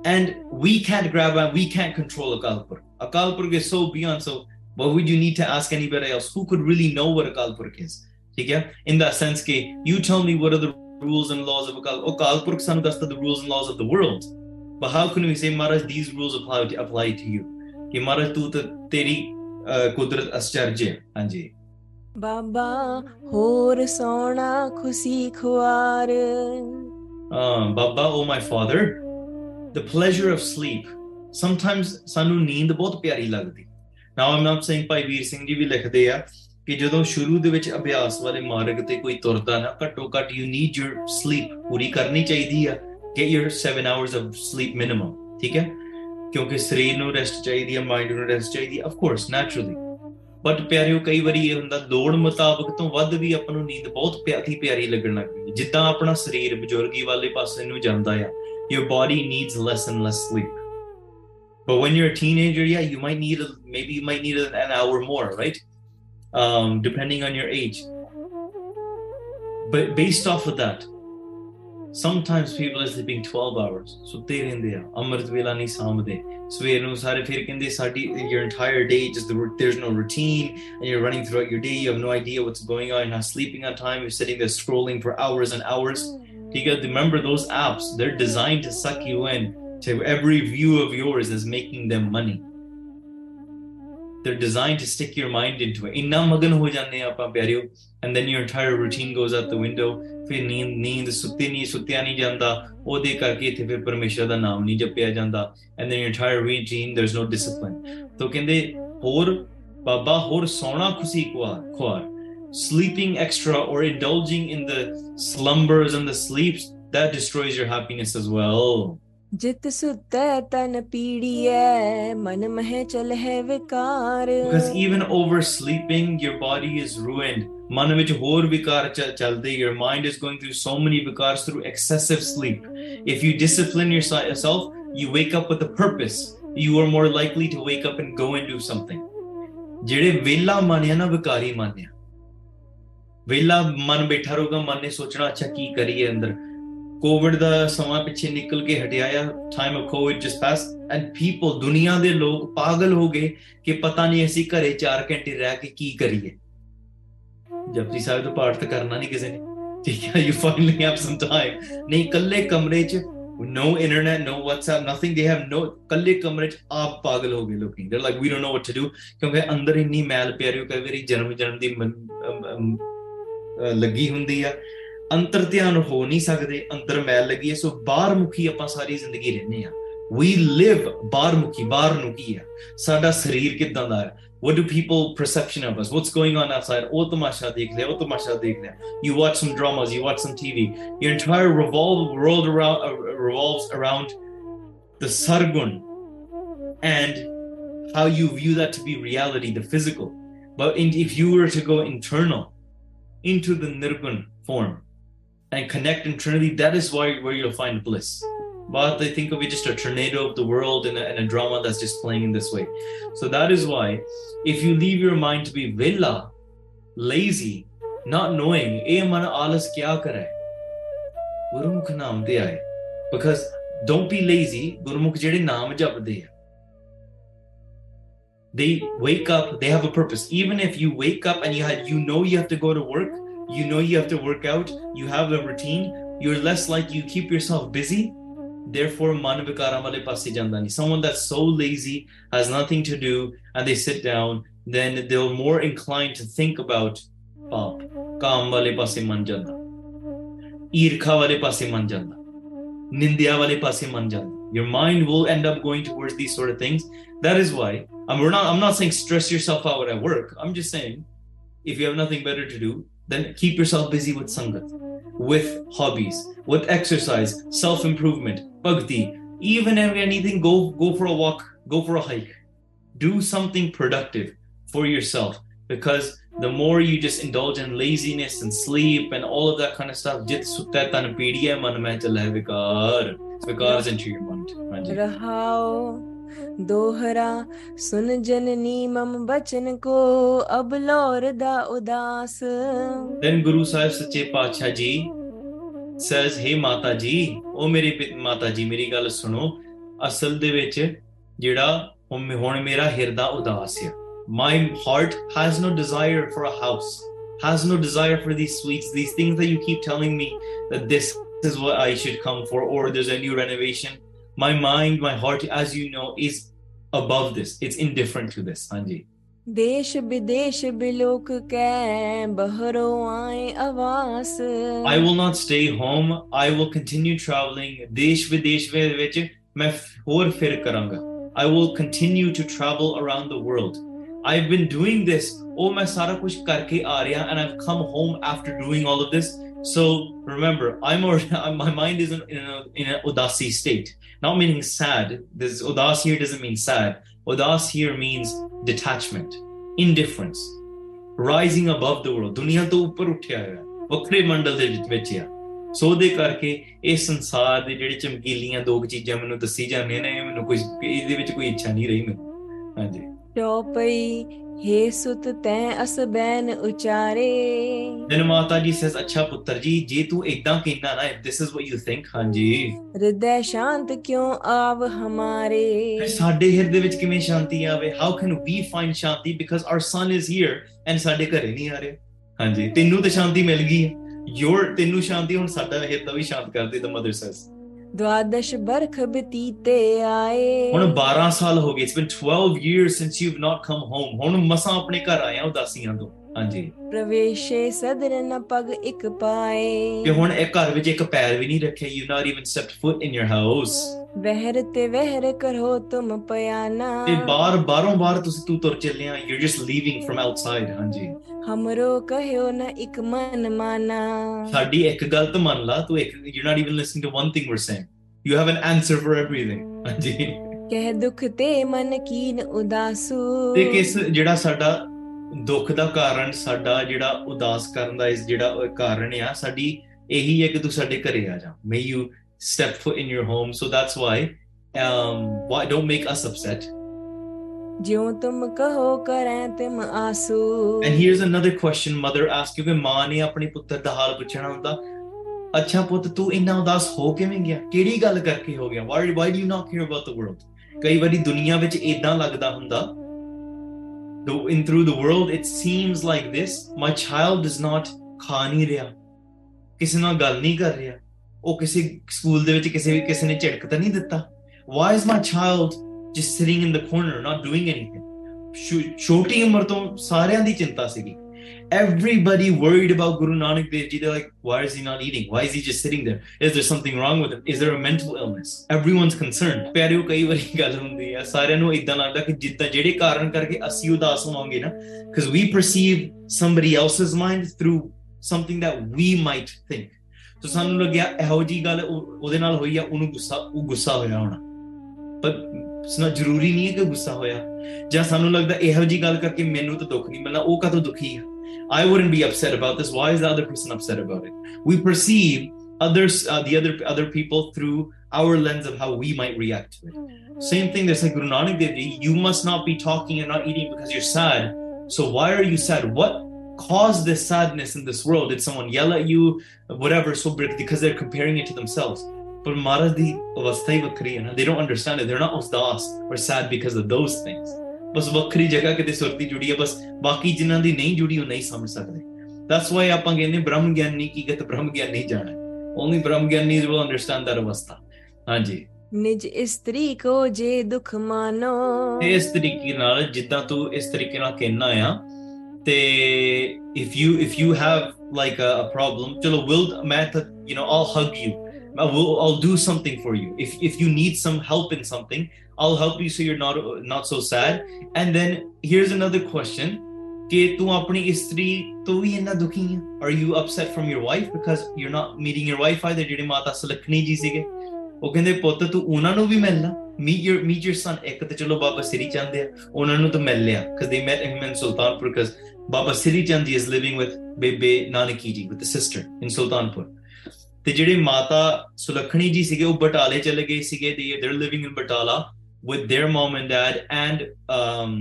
and we can't grab and we can't control A Akalpurk is so beyond. So what would you need to ask anybody else? Who could really know what Akalpurk is? Okay? In that sense, ke, you tell me what are the rules and laws of Akal. Oh, Kalpurk Sanudasta, the rules and laws of the world. But how can we say, Maharaj, these rules apply to, apply to you? Ke, Maharaj, tu teri uh, kudrat asjarje. Anji. ਬਾਬਾ ਹੋਰ ਸੋਣਾ ਖੁਸ਼ੀ ਖੁਆਰ ਆ baba oh my father the pleasure of sleep sometimes ਸਾਨੂੰ ਨੀਂਦ ਬਹੁਤ ਪਿਆਰੀ ਲੱਗਦੀ now i'm not saying Bhai Vir Singh ji ਵੀ ਲਿਖਦੇ ਆ ਕਿ ਜਦੋਂ ਸ਼ੁਰੂ ਦੇ ਵਿੱਚ ਅਭਿਆਸ ਵਾਲੇ ਮਾਰਗ ਤੇ ਕੋਈ ਤੁਰਦਾ ਨਾ ਘੱਟੋ ਘੱਟ ਯੂ ਨੀਡ ਯੂਰ ਸਲੀਪ ਪੂਰੀ ਕਰਨੀ ਚਾਹੀਦੀ ਆ get your 7 hours of sleep minimum ਠੀਕ ਹੈ ਕਿਉਂਕਿ ਸਰੀਰ ਨੂੰ ਰੈਸਟ ਚਾਹੀਦੀ ਆ ਮਾਈਂਡ ਨੂੰ ਰੈਸਟ ਚਾਹੀਦੀ ਆ ਆਫ ਕੋਰਸ ਨੈਚੁਰਲੀ ਬਟ ਪਿਆਰਿਓ ਕਈ ਵਾਰੀ ਇਹ ਹੁੰਦਾ ਲੋੜ ਮੁਤਾਬਕ ਤੋਂ ਵੱਧ ਵੀ ਆਪਾਂ ਨੂੰ ਨੀਂਦ ਬਹੁਤ ਪਿਆਰੀ ਪਿਆਰੀ ਲੱਗਣ ਲੱਗ ਪਈ ਜਿੱਦਾਂ ਆਪਣਾ ਸਰੀਰ ਬਜ਼ੁਰਗੀ ਵਾਲੇ ਪਾਸੇ ਨੂੰ ਜਾਂਦਾ ਆ your body needs less and less sleep but when you're a teenager yeah you might need a, maybe you might need an hour more right um, depending on your age but based off of that sometimes people are sleeping 12 hours ਸੁੱਤੇ ਰਹਿੰਦੇ ਆ ਅੰਮ੍ਰਿਤ ਵੇਲਾ ਨਹੀਂ ਸਾਂਭਦੇ ਸਵੇਰ ਨੂੰ ਸਾਰੇ ਫਿਰ ਕਹਿੰਦੇ ਸਾਡੀ your entire day just the there's no routine and you are running throughout your day you have no idea what's going on you not sleeping on time you sitting there scrolling for hours and hours ਠੀਕ ਹੈ remember those apps they are designed to suck you in to every view of yours is making them money they're designed to stick your mind into it and then your entire routine goes out the window and then your entire routine there's no discipline sleeping extra or indulging in the slumbers and the sleeps that destroys your happiness as well ਜਿਤ ਸੁਤੈ ਤਨ ਪੀੜੀਐ ਮਨ ਮਹਿ ਚਲਹਿ ਵਿਕਾਰ because even oversleeping your body is ruined ਮਨ ਵਿੱਚ ਹੋਰ ਵਿਕਾਰ ਚੱਲਦੇ your mind is going through so many ਵਿਕਾਰਸ through excessive sleep if you discipline yourself you wake up with a purpose you are more likely to wake up and go and do something ਜਿਹੜੇ ਵੇਲਾ ਮੰਨਿਆ ਨਾ ਵਿਕਾਰੀ ਮੰਨਿਆ ਵੇਲਾ ਮਨ ਬੈਠਾ ਰਹੂਗਾ ਮਨ ਨੇ ਸੋਚਣਾ ਅੱਛਾ ਕੀ ਕਰੀਏ ਅੰਦਰ ਕੋਵਿਡ ਦਾ ਸਮਾਂ ਪਿੱਛੇ ਨਿਕਲ ਕੇ ਹਟਿਆ ਆ time of Covid just pass and people ਦੁਨੀਆ ਦੇ ਲੋਕ ਪਾਗਲ ਹੋ ਗਏ ਕਿ ਪਤਾ ਨਹੀਂ ਅਸੀਂ ਘਰੇ 4 ਘੰਟੇ ਰਹਿ ਕੇ ਕੀ ਕਰੀਏ ਜਪਜੀ ਸਾਹਿਬ ਤੋਂ ਪਾਠ ਤਾਂ ਕਰਨਾ ਨਹੀਂ ਕਿਸੇ ਨੇ ਠੀਕ ਹੈ you finally have some time ਨਹੀਂ ਕੱਲੇ ਕਮਰੇ 'ਚ no internet, no WhatsApp, nothing. They have no ਕੱਲੇ ਕਮਰੇ ਚ ਆਪ ਪਾਗਲ ਹੋ ਗਏ ਲੋਕੀ ਦੇ like we don't know what to do ਕਿਉਂਕਿ ਅੰਦਰ ਇੰਨੀ ਮੈਲ ਪਿਆਰੀ ਕਈ ਵਾਰੀ ਜਨਮ ਜਨਮ ਦੀ ਲੱਗੀ ਹੁੰਦੀ ਆ ਅੰਤਰ ਧਿਆਨ ਹੋ ਨਹੀਂ ਸਕਦੇ ਅੰਦਰ ਮੈਲ ਲੱਗੀ ਐ ਸੋ ਬਾਹਰ ਮੁਖੀ ਆਪਾਂ ਸਾਰੀ ਜ਼ਿੰਦਗੀ ਰਹਿੰਦੇ ਆ we live barmuki barnuki sada sharir kiddan da what do people perception of us what's going on outside oh tamasha dekh le oh tamasha dekh le you watch some dramas you watch some tv your entire revolve world around uh, revolves around the sargun and how you view that to be reality the physical but in, if you were to go internal into the nirgun form and connect in Trinity, that is why where you'll find bliss. But they think of it just a tornado of the world and a, and a drama that's just playing in this way. So that is why, if you leave your mind to be villa, lazy, not knowing, eh, because don't be lazy. they wake up they have a purpose even if you wake up and you had you know you have to go to work you know you have to work out, you have a routine, you're less like you keep yourself busy. Therefore, someone that's so lazy, has nothing to do, and they sit down, then they're more inclined to think about paap. Kaam Your mind will end up going towards these sort of things. That is why I'm, we're not, I'm not saying stress yourself out at work. I'm just saying if you have nothing better to do, then keep yourself busy with sangat, with hobbies, with exercise, self improvement, bhakti. Even if anything, go go for a walk, go for a hike, do something productive for yourself because the more you just indulge in laziness and sleep and all of that kind of stuff, jit sutta tan pediya man vikar, vikars into your mind. Rahao. ਦੋਹਰਾ ਸੁਨ ਜਨਨੀ ਮਮ ਬਚਨ ਕੋ ਅਬ ਲੋਰ ਦਾ ਉਦਾਸ then guru sahib ਸੱਚੇ ਪਾਤਸ਼ਾਹ ਜੀ says hey ਮਾਤਾ ਜੀ ਉਹ ਮੇਰੀ ਮਾਤਾ ਜੀ ਮੇਰੀ ਗੱਲ ਸੁਣੋ ਅਸਲ ਦੇ ਵਿੱਚ ਜਿਹੜਾ ਹੁਣ ਮੇਰਾ ਹਿਰਦਾ ਉਦਾਸ ਹੈ my heart has no desire for a house has no desire for these sweets these things that you keep telling me that this is what I should come for or there's a new renovation my mind, my heart, as you know, is above this. It's indifferent to this. Anji. देश विदेश बिलोक कै बहरो आए आवास I will not stay home. I will continue traveling. देश विदेश ਵਿੱਚ ਮੈਂ ਹੋਰ ਫਿਰ ਕਰਾਂਗਾ. I will continue to travel around the world. I've been doing this. Oh, ਮੈਂ ਸਾਰਾ ਕੁਝ ਕਰਕੇ ਆ and I've come home after doing all of this. So remember, I'm already, my mind is in, in, a, in an udasi state. not meaning sad. This udas here doesn't mean sad. Udas here means detachment, indifference, rising above the world. ਦੁਨੀਆ ਤੋਂ ਉੱਪਰ ਉੱਠਿਆ ਹੋਇਆ ਵੱਖਰੇ ਮੰਡਲ ਦੇ ਵਿੱਚ ਵਿੱਚ ਆ ਸੋ ਦੇ ਕਰਕੇ ਇਹ ਸੰਸਾਰ ਦੇ ਜਿਹੜੇ ਚਮਕੀਲੀਆਂ ਦੋ ਚੀਜ਼ਾਂ ਮੈਨੂੰ ਦੱਸੀ ਜਾਂਦੀਆਂ ਨੇ ਮੈਨੂੰ ਕੁਝ ਇਹਦੇ ਵਿੱਚ ਕੋਈ ਇੱਛਾ ਨਹੀਂ ਰਹੀ ਮੈਨੂੰ ਹਾਂਜੀ ਟੋਪਈ हे सुत ਤੈ ਅਸਬੈਨ ਉਚਾਰੇ then ਮਾਤਾ ਜੀ ਸੇਸ ਅੱਛਾ ਪੁੱਤਰ ਜੀ ਜੇ ਤੂੰ ਇਦਾਂ ਕਹਿਣਾ ਨਾ if this is what you think ਹਾਂਜੀ ਹਿਰਦੈ ਸ਼ਾਂਤ ਕਿਉਂ ਆਵ ਹਮਾਰੇ ਸਾਡੇ ਹਿਰਦੇ ਵਿੱਚ ਕਿਵੇਂ ਸ਼ਾਂਤੀ ਆਵੇ how can we find Shanti because our son is here and ਸਾਡੇ ਘਰੇ ਨਹੀਂ ਆ ਰਿਹਾ ਹਾਂਜੀ ਤੈਨੂੰ ਤਾਂ ਸ਼ਾਂਤੀ ਮਿਲ ਗਈ ਯੋਰ ਤੈਨੂੰ ਸ਼ਾਂਤੀ ਹੁਣ ਸਾਡਾ ਹਿਰਦਾ ਵੀ ਸ਼ਾਂਤ ਕਰਦੇ ਤਾਂ ਮਦਰ mother द्वादश ਬਰਖ ਬਤੀਤੇ ਆਏ ਹੁਣ 12 ਸਾਲ ਹੋ ਗਏ it's been 12 years since you've not come home ਹੁਣ ਮਸਾਂ ਆਪਣੇ ਘਰ ਆਇਆ ਉਦਾਸੀਆਂ ਤੋਂ ਹਾਂਜੀ ਪ੍ਰਵੇਸ਼ੇ ਨ ਪਗ ਇੱਕ ਪਾਏ ਤੇ ਹੁਣ ਇਹ ਘਰ ਵਿੱਚ ਇੱਕ ਪੈਰ ਵੀ ਨਹੀਂ ਰੱਖਿਆ you not even stepped foot in your house ਵਹਿਰ ਤੇ ਵਹਿਰ ਕਰੋ ਤੁਮ ਪਿਆਨਾ ਤੇ ਬਾਰ ਬਾਰੋਂ ਬਾਰ ਤੁਸੀਂ ਤੂ ਤੁਰ ਚੱਲੇ ਆ you just leaving from outside ਹਾਂਜੀ ਹਮਰੋ ਕਹਿਓ ਨਾ ਇੱਕ ਮਨ ਮਾਨਾ ਸਾਡੀ ਇੱਕ ਗਲਤ ਮੰਨ ਲਾ ਤੂੰ ਇੱਕ you not even listening to one thing we are saying you have an answer for everything ਹਾਂਜੀ ਕਹਿ ਦੁਖ ਤੇ ਮਨ ਕੀਨ ਉਦਾਸੂ ਤੇ ਕਿਸ ਜਿਹੜਾ ਸਾਡਾ ਦੁੱਖ ਦਾ ਕਾਰਨ ਸਾਡਾ ਜਿਹੜਾ ਉਦਾਸ ਕਰਨ ਦਾ ਇਸ ਜਿਹੜਾ ਕਾਰਨ ਆ ਸਾਡੀ ਇਹੀ ਹੈ ਕਿ ਤੂੰ ਸਾਡੇ ਘਰੇ ਆ ਜਾ may you step foot in your home so that's why um why don't make us upset ਜਿਉ ਤੁਮ ਕਹੋ ਕਰੈ ਤਿਮ ਆਸੂ and here is another question mother ask you ਕਿ ਮਾਂ ਨੇ ਆਪਣੇ ਪੁੱਤਰ ਦਾ ਹਾਲ ਪੁੱਛਣਾ ਹੁੰਦਾ ਅੱਛਾ ਪੁੱਤ ਤੂੰ ਇੰਨਾ ਉਦਾਸ ਹੋ ਕਿਵੇਂ ਗਿਆ ਕਿਹੜੀ ਗੱਲ ਕਰਕੇ ਹੋ ਗਿਆ why do you not care about the world ਕਈ ਵਾਰੀ ਦੁਨੀਆ ਵਿੱਚ ਇਦਾਂ ਲੱਗਦਾ ਹੁੰਦਾ the, in through the world it seems like this my child is not khani riya kisi na gal nahi kar riya oh kisi school de vich kisi ਕਿਸੇ ਵੀ ne ਨੇ ta nahi ditta why is my child just sitting in the corner not doing anything ਛੋਟੀ ਉਮਰ ਤੋਂ ਸਾਰਿਆਂ ਦੀ ਚਿੰਤਾ ਸੀਗੀ everybody worried about Guru Nanak Dev Ji. They're like, why is he not eating? Why is he just sitting there? Is there something wrong with him? Is there a mental illness? Everyone's concerned. ਪਿਆਰਿਓ ਕਈ ਵਾਰੀ ਗੱਲ ਹੁੰਦੀ ਆ ਸਾਰਿਆਂ ਨੂੰ ਇਦਾਂ ਲੱਗਦਾ ਕਿ ਜਿੱਦਾਂ ਜਿਹੜੇ ਕਾਰਨ ਕਰਕੇ ਅਸੀਂ ਉਦਾਸ ਹੋਵਾਂਗੇ ਨਾ because we perceive somebody else's mind through something that we might think. ਸੋ ਸਾਨੂੰ ਲੱਗਿਆ ਇਹੋ ਜੀ ਗੱਲ ਉਹਦੇ ਨਾਲ ਹੋਈ ਆ ਉਹਨੂੰ ਗੁੱਸਾ ਉਹ ਗੁੱਸਾ ਹੋਇਆ ਹੋਣਾ ਪਰ ਸਨਾ ਜ਼ਰੂਰੀ ਨਹੀਂ ਹੈ ਕਿ ਗੁੱਸਾ ਹੋਇਆ ਜਾਂ ਸਾਨੂੰ ਲੱਗਦਾ ਇਹੋ ਜੀ ਗੱਲ ਕਰਕੇ ਮੈਨੂੰ ਤਾਂ ਦੁੱਖ ਨਹੀਂ ਮਿਲਣਾ ਉਹ ਕਾਹਤੋਂ ਦੁਖੀ ਆ I wouldn't be upset about this. Why is the other person upset about it? We perceive others, uh, the other other people through our lens of how we might react to it. Same thing. There's like Guru Nanak Dev You must not be talking and not eating because you're sad. So why are you sad? What caused this sadness in this world? Did someone yell at you? Whatever. So because they're comparing it to themselves. But Maharaj, kriya. they don't understand it. They're not usdas or sad because of those things. ਬਸ ਵੱਖਰੀ ਜਗ੍ਹਾ ਕਿਤੇ ਸੁਰਤੀ ਜੁੜੀ ਹੈ ਬਸ ਬਾਕੀ ਜਿਨ੍ਹਾਂ ਦੀ ਨਹੀਂ ਜੁੜੀ ਉਹ ਨਹੀਂ ਸਮਝ ਸਕਦੇ ਦੈਟਸ ਵਾਈ ਆਪਾਂ ਕਹਿੰਦੇ ਬ੍ਰਹਮ ਗਿਆਨੀ ਕੀ ਗਤ ਬ੍ਰਹਮ ਗਿਆਨੀ ਜਾਣਾ ਓਨਲੀ ਬ੍ਰਹਮ ਗਿਆਨੀ ਇਜ਼ ਵਿਲ ਅੰਡਰਸਟੈਂਡ ਦਰ ਅਵਸਥਾ ਹਾਂਜੀ ਨਿਜ ਇਸਤਰੀ ਕੋ ਜੇ ਦੁਖ ਮਾਨੋ ਇਸ ਤਰੀਕੇ ਨਾਲ ਜਿੱਦਾਂ ਤੂੰ ਇਸ ਤਰੀਕੇ ਨਾਲ ਕਹਿਣਾ ਆ ਤੇ if you if you have like a problem ਚਲੋ ਵਿਲ ਮੈਂ you know all hug you I will, do something for you. If, if you need some help in something, I'll help you so you're not not so sad. And then here's another question. Are you upset from your wife because you're not meeting your wife either? Meet your meet your son. Because they met him in Sultanpur because Baba Siri Chandi is living with Bebe Nanakiji, with the sister in Sultanpur. ਤੇ ਜਿਹੜੇ ਮਾਤਾ ਸੁਲਖਣੀ ਜੀ ਸੀਗੇ ਉਹ ਬਟਾਲੇ ਚਲੇ ਗਏ ਸੀਗੇ ਦੇ ਦੇ living in Batala with their mum and dad and um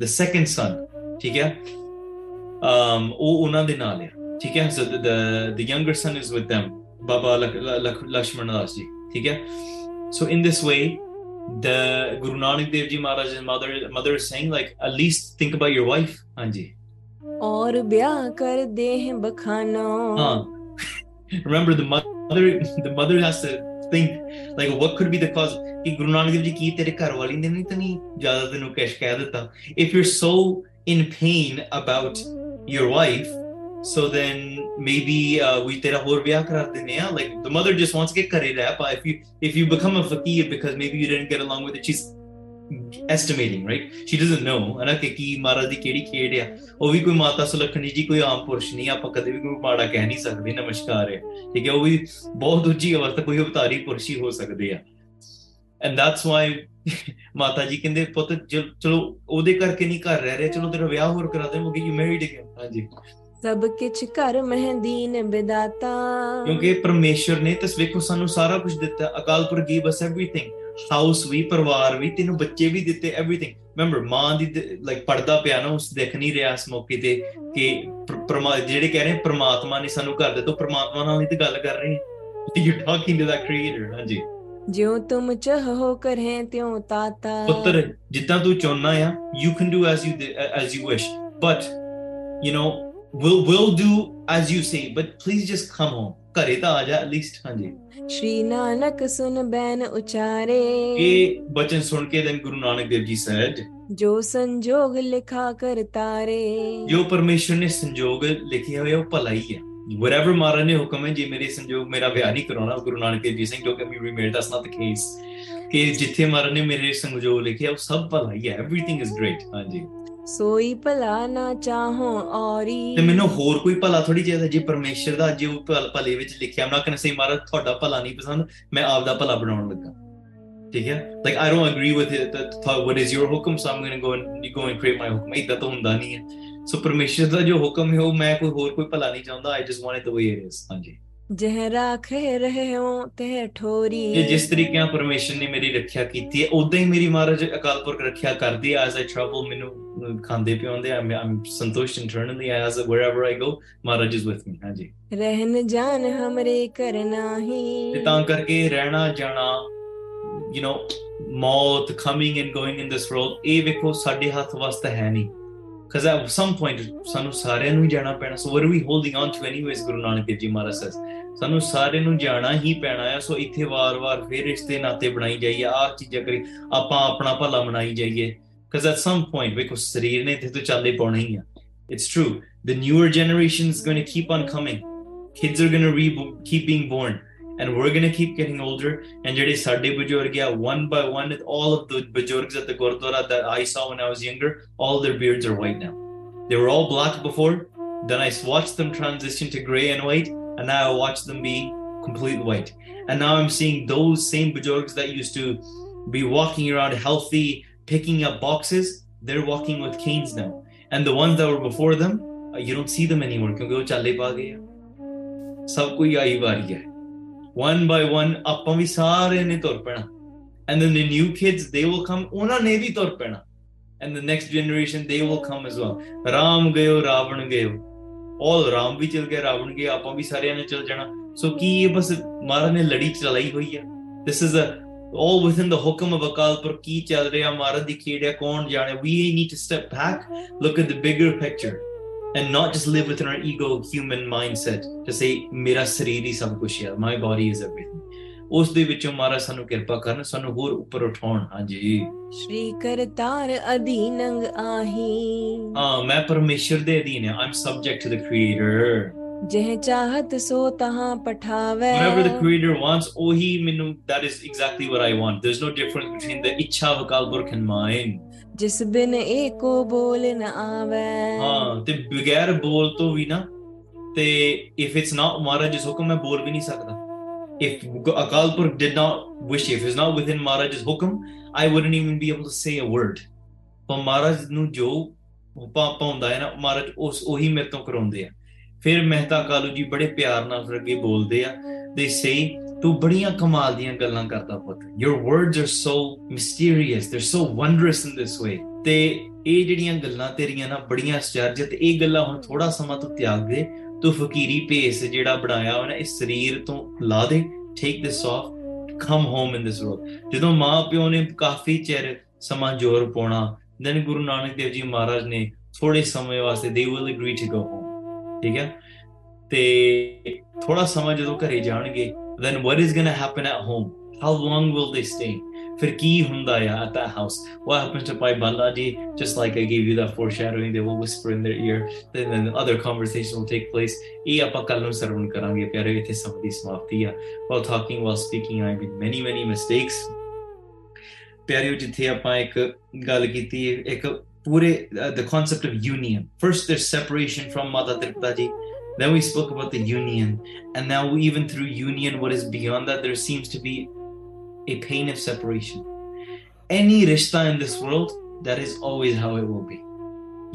the second son ਠੀਕ ਹੈ ਅਮ um, ਉਹ ਉਹਨਾਂ ਦੇ ਨਾਲ ਆ ਠੀਕ ਹੈ so the the younger son is with them Baba Lakshman Das ji ਠੀਕ ਹੈ so in this way the Guru Nanak Dev ji Maharaj ਦੀ mother mother is saying like at least think about your wife ਹਾਂਜੀ ਔਰ ਵਿਆਹ ਕਰ ਦੇ ਬਖਾਨੋ ਹਾਂ remember the mother the mother has to think like what could be the cause कि Guru Nanak Dev Ji ki तेरे घर वाली ने नहीं तनी ज्यादा तेनों कैश कह देता if you're so in pain about your wife so then maybe uh, we tera और ब्याह करा देने हैं like the mother just wants to get करे रहा but if you if you become a fakir because maybe you didn't get along with it she's estimating right she doesn't know ਹਨਾ ਕਿ ਕੀ ਮਹਾਰਾਜ ਦੀ ਕਿਹੜੀ ਖੇਡ ਆ ਉਹ ਵੀ ਕੋਈ ਮਾਤਾ ਸੁਲਖਣੀ ਜੀ ਕੋਈ ਆਮ ਪੁਰਸ਼ ਨਹੀਂ ਆਪਾਂ ਕਦੇ ਵੀ ਕੋਈ ਬਾੜਾ ਕਹਿ ਨਹੀਂ ਸਕਦੇ ਨਮਸਕਾਰ ਹੈ ਠੀਕ ਹੈ ਉਹ ਵੀ ਬਹੁਤ ਦੂਜੀ ਅਵਸਥਾ ਕੋਈ ਉਤਾਰੀ ਪੁਰਸ਼ ਹੀ ਹੋ ਸਕਦੇ ਆ ਐਂਡ ਦੈਟਸ ਵਾਈ ਮਾਤਾ ਜੀ ਕਹਿੰਦੇ ਪੁੱਤ ਚਲੋ ਉਹਦੇ ਕਰਕੇ ਨਹੀਂ ਘਰ ਰਹਿ ਰਹੇ ਚਲੋ ਤੇਰਾ ਵਿਆਹ ਹੋਰ ਕਰਾ ਦੇ ਮੁਗੀ ਯੂ ਮੈਰਿਡ ਹੈ ਹਾਂਜੀ ਸਭ ਕਿਛ ਕਰ ਮਹਦੀਨ ਬਿਦਾਤਾ ਕਿਉਂਕਿ ਪਰਮੇਸ਼ਰ ਨੇ ਤਸਵੇਖੋ ਸਾਨੂੰ ਸਾਰਾ ਕੁਝ ਦਿੱਤਾ Akal Purakh give everything house ਵੀ ਪਰਿਵਾਰ ਵੀ ਤੈਨੂੰ ਬੱਚੇ ਵੀ ਦਿੱਤੇ एवरीथिंग ਰਿਮੈਂਬਰ ਮਾਂ ਦੀ ਲਾਈਕ ਪਰਦਾ ਪਿਆ ਨਾ ਉਸ ਦੇਖ ਨਹੀਂ ਰਿਹਾ ਇਸ ਮੌਕੇ ਤੇ ਕਿ ਜਿਹੜੇ ਕਹਿ ਰਹੇ ਪ੍ਰਮਾਤਮਾ ਨੇ ਸਾਨੂੰ ਘਰ ਦੇ ਤੋਂ ਪ੍ਰਮਾਤਮਾ ਨਾਲ ਹੀ ਤੇ ਗੱਲ ਕਰ ਰਹੇ ਹਾਂ you talking to the creator ਹਾਂਜੀ ਜਿਉ ਤੁਮ ਚਾਹੋ ਕਰਹਿ ਤਿਉ ਤਾਤਾ ਪੁੱਤਰ ਜਿੱਦਾਂ ਤੂੰ ਚਾਹਨਾ ਆ you can do as you as you wish but you know will will do as you say but please just come home ਘਰੇ ਤਾਂ ਆ ਜਾ ਐਟਲੀਸਟ ਹਾਂਜੀ ਸ਼੍ਰੀ ਨਾਨਕ ਸੁਨ ਬੈਨ ਉਚਾਰੇ ਇਹ ਬਚਨ ਸੁਣ ਕੇ ਦਨ ਗੁਰੂ ਨਾਨਕ ਦੇਵ ਜੀ ਸਹਿਜ ਜੋ ਸੰਜੋਗ ਲਿਖਾ ਕਰ ਤਾਰੇ ਜੋ ਪਰਮੇਸ਼ਰ ਨੇ ਸੰਜੋਗ ਲਿਖਿਆ ਹੋਇਆ ਉਹ ਭਲਾ ਹੀ ਹੈ whatever ਮਾਰਾ ਨੇ ਹੁਕਮ ਹੈ ਜੇ ਮੇਰੇ ਸੰਜੋਗ ਮੇਰਾ ਵਿਆਹ ਨਹੀਂ ਕਰਾਉਣਾ ਗੁਰੂ ਨਾਨਕ ਦੇਵ ਜੀ ਸਿੰਘ ਜੋ ਕਿ ਵੀ ਮੇਡ ਦਸ ਨਾਟ ਦ ਕੇਸ ਕਿ ਜਿੱਥੇ ਮਾਰਾ ਨੇ ਮੇਰੇ ਸੰਜੋਗ ਲਿਖਿਆ ਉਹ ਸਭ ਭਲਾ ਹੀ ਹੈ ਐਵਰੀਥਿੰਗ ਇਜ਼ ਗ੍ਰੇਟ ਹਾਂਜੀ ਸੋਈ ਭਲਾ ਨਾ ਚਾਹੋ ਔਰੀ ਤੇ ਮੈਨੂੰ ਹੋਰ ਕੋਈ ਭਲਾ ਥੋੜੀ ਚਾਹੀਦਾ ਜੇ ਪਰਮੇਸ਼ਰ ਦਾ ਜੇ ਉਹ ਭਲੇ ਵਿੱਚ ਲਿਖਿਆ ਮਨਾ ਕਿ ਸੇ ਮਹਾਰਾਜ ਤੁਹਾਡਾ ਭਲਾ ਨਹੀਂ ਪਸੰਦ ਮੈਂ ਆਪ ਦਾ ਭਲਾ ਬਣਾਉਣ ਲੱਗਾ ਠੀਕ ਹੈ like I don't agree with it thought what is your ਹੁਕਮ so I'm going to go and you go and create my ਹੁਕਮ ਇਹ ਤਾਂ ਹੁੰਦਾ ਨਹੀਂ ਹੈ ਸੋ ਪਰਮੇਸ਼ਰ ਦਾ ਜੋ ਹੁਕਮ ਹੈ ਉਹ ਮੈਂ ਕੋਈ ਹੋਰ ਕੋਈ ਭਲਾ ਨਹੀਂ ਚਾਹੁੰਦਾ I just want it the way it is ਹਾਂਜੀ ਜਹ ਰਹੇ ਰਹਿਓ ਤੇ ਠੋਰੀ ਇਹ ਜਿਸ ਤਰੀਕੇ ਆ ਪਰਮੇਸ਼ਰ ਨੇ ਮੇਰੀ ਰੱਖਿਆ ਕੀਤੀ ਹੈ ਉਦਾਂ ਹੀ ਮੇਰੀ ਮਹਾਰਾਜ ਅਕਾਲ ਪੁਰਖ ਰੱਖਿਆ ਕਰਦੀ ਐ ਐਸ ਆ ਟਰਬਲ ਮੈਨੂੰ ਖਾਂਦੇ ਪਿਉਂਦੇ ਆ ਮੈਂ ਸੰਤੋਸ਼ internally as wherever I go Maharaj is with me ਹਾਂਜੀ ਰਹਿਣ ਜਾਣ ਹਮਰੇ ਕਰਨਾ ਹੀ ਤੇ ਤਾਂ ਕਰਕੇ ਰਹਿਣਾ ਜਾਣਾ ਯੂ نو ਮੌਤ coming and going in this world ਇਹ ਵੇਖੋ ਸਾਡੇ ਹੱਥ ਵਾਸਤੇ ਹੈ ਨਹੀਂ because at some point ਸਾਨੂੰ ਸਾਰਿਆਂ ਨੂੰ jana ਪੈਣਾ so what we holding on to anyways Guru Nanak Dev ji Maharaj says ਸਾਨੂੰ ਸਾਰਿਆਂ ਨੂੰ ਜਾਣਾ ਹੀ ਪੈਣਾ ਆ ਸੋ ਇੱਥੇ ਵਾਰ-ਵਾਰ ਫੇਰ ਰਿਸ਼ਤੇ ਨਾਤੇ ਬਣਾਈ ਜਾਈਏ aa ਚੀਜ਼ਾਂ kari ਆਪਾਂ apna ਭਲਾ banai ਜਾਈਏ because at some point because ਸਰੀਰ ਨੇ ਤੇ ਤੋਂ ਚੱਲੇ ਪਾਉਣਾ ਹੀ hai it's true the newer generation is going to keep on coming kids are going to keep being born and we're going to keep getting older. And jehde sade bujurg one by one, all of the bujurgs at the gurdwara that I saw when I was younger, all their beards are white now. They were all black before. Then I watched them transition to gray and white, and now I watch them be completely white. And now I'm seeing those same bujurgs that used to be walking around healthy, picking up boxes. They're walking with canes now, and the ones that were before them, uh, you don't see them anymore. Because they all पा गया सब कोई one by one ਆਪਾਂ ਵੀ ਸਾਰੇ ਨੇ ਤੁਰ ਪੈਣਾ and then the new kids they will come ਉਹਨਾਂ ਨੇ ਵੀ ਤੁਰ ਪੈਣਾ and the next generation they will come as well Ram ਗਇਓ ਰਾਵਣ ਗਇਓ all ਰਾਮ ਵੀ ਚਲ ਗਿਆ ਰਾਵਣ ਗਿਆ ਆਪਾਂ ਵੀ ਸਾਰਿਆਂ ਨੇ ਚਲ ਜਾਣਾ ਸੋ ਕੀ ਇਹ ਬਸ ਮਹਾਰਾਜ ਨੇ ਲੜੀ ਚਲਾਈ ਹੋਈ this is a all within the hukam of Akal Pur ki chal reha, Maharaj di kaun jaane. We need to step back, look at the bigger picture and not just live within our ego human mindset to say mera sharir hi sab kuch hai my body is everything ਉਸ ਦੇ ਵਿੱਚੋਂ ਮਹਾਰਾਜ ਸਾਨੂੰ ਕਿਰਪਾ ਕਰਨ ਸਾਨੂੰ ਹੋਰ ਉੱਪਰ ਉਠਾਉਣ ਹਾਂਜੀ ਸ਼੍ਰੀ ਕਰਤਾਰ ਅਧੀਨੰਗ ਆਹੀ ਹਾਂ ਮੈਂ ਪਰਮੇਸ਼ਰ I'm subject to the creator ਜਹ ਚਾਹਤ ਸੋ ਤਹਾਂ ਪਠਾਵੇ whatever the creator wants ਉਹੀ ਮੈਨੂੰ that is exactly what i want there's no difference between the ਇੱਛਾ ਵਿਕਲਪ and mine ਜਿਸ ਬਿਨ ਏਕੋ ਬੋਲ ਨ ਆਵੇ ਹਾਂ ਤੇ ਬਿਗੈਰ ਬੋਲ ਤੋਂ ਵੀ ਨਾ ਤੇ ਇਫ ਇਟਸ ਨਾਟ ਮਹਾਰਾਜ ਜਿਸ ਹੁਕਮ ਮੈਂ ਬੋਲ ਵੀ ਨਹੀਂ ਸਕਦਾ ਇਫ ਅਕਾਲਪੁਰ ਡਿਡ ਨਾ ਵਿਸ਼ ਇਫ ਇਟਸ ਨਾ not ਮਹਾਰਾਜ ਜਿਸ ਹੁਕਮ I wouldn't even be able to say a word ਪਰ ਮਹਾਰਾਜ ਨੂੰ ਜੋ ਉਪਾ ਪਾਉਂਦਾ ਹੈ ਨਾ ਮਹਾਰਾਜ ਉਸ ਉਹੀ ਮੇਰੇ ਤੋਂ ਕਰਾਉਂਦੇ ਆ ਫਿਰ ਮਹਿਤਾ ਕਾਲੂ ਜੀ ਬੜੇ ਪਿਆਰ ਨਾਲ ਫਿਰ ਅੱਗੇ ਬੋਲਦੇ ਆ ਦੇ ਸੇ ਤੂੰ ਬੜੀਆਂ ਕਮਾਲ ਦੀਆਂ ਗੱਲਾਂ ਕਰਦਾ ਪੁੱਤ your words are so mysterious they're so wondrous in this way ਤੇ ਇਹ ਜਿਹੜੀਆਂ ਗੱਲਾਂ ਤੇਰੀਆਂ ਨਾ ਬੜੀਆਂ ਅਚਰਜ ਤੇ ਇਹ ਗੱਲਾਂ ਹੁਣ ਥੋੜਾ ਸਮਾਂ ਤੂੰ ਤਿਆਗ ਦੇ ਤੂੰ ਫਕੀਰੀ ਭੇਸ ਜਿਹੜਾ ਬਣਾਇਆ ਹੋਇਆ ਨਾ ਇਸ ਸਰੀਰ ਤੋਂ ਲਾ ਦੇ take this off come home in this world ਜਦੋਂ ਮਾਂ ਪਿਓ ਨੇ ਕਾਫੀ ਚਿਰ ਸਮਾਂ ਜੋਰ ਪਾਉਣਾ ਦੈਨ ਗੁਰੂ ਨਾਨਕ ਦੇਵ ਜੀ ਮਹਾਰਾਜ ਨੇ ਥੋੜੇ ਸਮੇਂ ਵਾਸਤੇ they will agree to go home ਠੀਕ ਹੈ ਤੇ ਥੋੜਾ ਸਮਾਂ ਜਦੋਂ ਘਰੇ ਜਾਣਗੇ then what is going to happen at home? How long will they stay? Fir ki hundaya at that house? What happens to Pai Baladi? Just like I gave you that foreshadowing, they will whisper in their ear. Then, then other conversations will take place. While talking, while speaking, I made many, many mistakes. ਪਿਆਰਿਓ ਜਿੱਥੇ ਆਪਾਂ ਇੱਕ ਗੱਲ ਕੀਤੀ ਇੱਕ ਪੂਰੇ the concept then we spoke about the union. And now, even through union, what is beyond that, there seems to be a pain of separation. Any rishta in this world, that is always how it will be.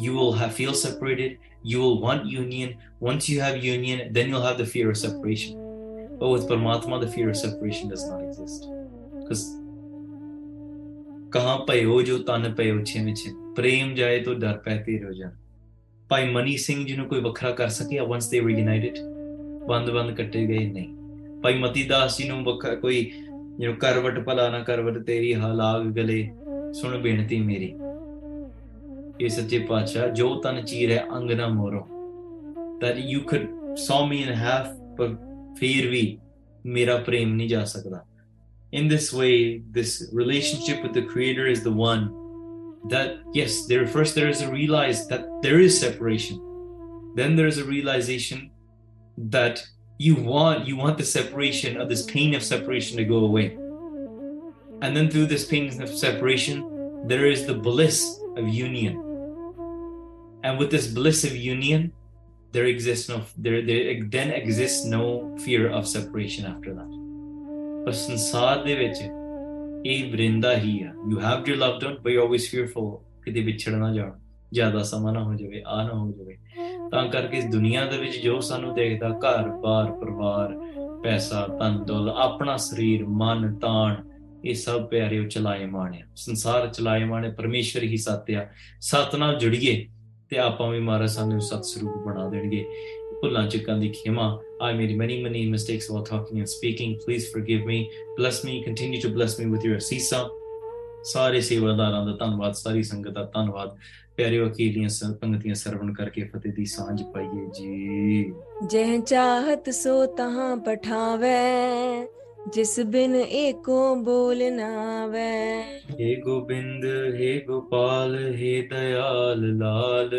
You will have, feel separated. You will want union. Once you have union, then you'll have the fear of separation. But with Paramatma, the fear of separation does not exist. Because कहाँ पयो जो तन पयो छिम छिम प्रेम जाए तो डर ਭਾਈ ਮਨੀ ਸਿੰਘ ਜੀ ਨੂੰ ਕੋਈ ਵੱਖਰਾ ਕਰ ਸਕਿਆ ਵਾਂਸ ਦੇ ਵਰ ਯੂਨਾਈਟਿਡ ਬੰਦ-ਬੰਦ ਕੱਟੇ ਗਏ ਨਹੀਂ ਭਾਈ ਮਤੀ ਦਾਸ ਜੀ ਨੂੰ ਵੱਖਰਾ ਕੋਈ ਯੂ ਕਰਵਟ ਭਲਾ ਨਾ ਕਰਵਟ ਤੇਰੀ ਹਾਲਾਗ ਗਲੇ ਸੁਣ ਬੇਨਤੀ ਮੇਰੀ ਇਹ ਸੱਚੇ ਪਾਤਸ਼ਾਹ ਜੋ ਤਨ ਚੀਰ ਹੈ ਅੰਗ ਨਾ ਮੋਰੋ ਤਰ ਯੂ ਕੁਡ ਸੌ ਮੀ ਇਨ ਹਾਫ ਪਰ ਫੇਰ ਵੀ ਮੇਰਾ ਪ੍ਰੇਮ ਨਹੀਂ ਜਾ ਸਕਦਾ in this way this relationship with the creator is the one that yes there first there is a realize that there is separation then there is a realization that you want you want the separation of this pain of separation to go away and then through this pain of separation there is the bliss of union and with this bliss of union there exists no there, there then exists no fear of separation after that ਪਰ ਇਹ ਵਰਿੰਦਾ ਹੀ ਆ you have to love one but you always fearful ਕਿਤੇ ਵਿਛੜ ਨਾ ਜਾਣ ਜ਼ਿਆਦਾ ਸਮਾਂ ਨਾ ਹੋ ਜਾਵੇ ਆ ਨਾ ਹੋ ਜਾਵੇ ਤਾਂ ਕਰਕੇ ਇਸ ਦੁਨੀਆ ਦੇ ਵਿੱਚ ਜੋ ਸਾਨੂੰ ਦੇਖਦਾ ਘਰ ਬਾਰ ਪਰਿਵਾਰ ਪੈਸਾ ਤਨ ਦੁੱਲ ਆਪਣਾ ਸਰੀਰ ਮਨ ਤਾਣ ਇਹ ਸਭ ਪਿਆਰੇ ਚਲਾਏ ਮਾਣਿਆ ਸੰਸਾਰ ਚਲਾਏ ਮਾਣੇ ਪਰਮੇਸ਼ਰ ਹੀ ਸਤਿਆ ਸਤ ਨਾਲ ਜੁੜੀਏ ਤੇ ਆਪਾਂ ਵੀ ਮਹਾਰਾਜ ਸਾਨੂੰ ਸਤ ਸਰੂਪ ਬਣਾ ਦੇਣਗੇ ਭੁੱਲਾਂ ਚੱਕਾਂ ਦੀ ਖਿਮਾ I made many, many mistakes while talking and speaking. Please forgive me. Bless me. Continue to bless me with your ਅਸੀਸਾਂ ਸਾਰੇ ਸੇਵਾਦਾਰਾਂ ਦਾ ਧੰਨਵਾਦ ਸਾਰੀ ਸੰਗਤ ਦਾ ਧੰਨਵਾਦ ਪਿਆਰੇ ਵਕੀਲੀਆਂ ਸੰਗਤੀਆਂ ਸਰਵਣ ਕਰਕੇ ਫਤਿਹ ਦੀ ਸਾਂਝ ਪਾਈਏ ਜੀ ਜਹ ਚਾਹਤ ਸੋ ਤਹਾਂ ਪਠਾਵੇ ਜਿਸ ਬਿਨ ਏਕੋ ਬੋਲ ਨਾਵੇ हे गोविंद हे गोपाल हे दयाल लाल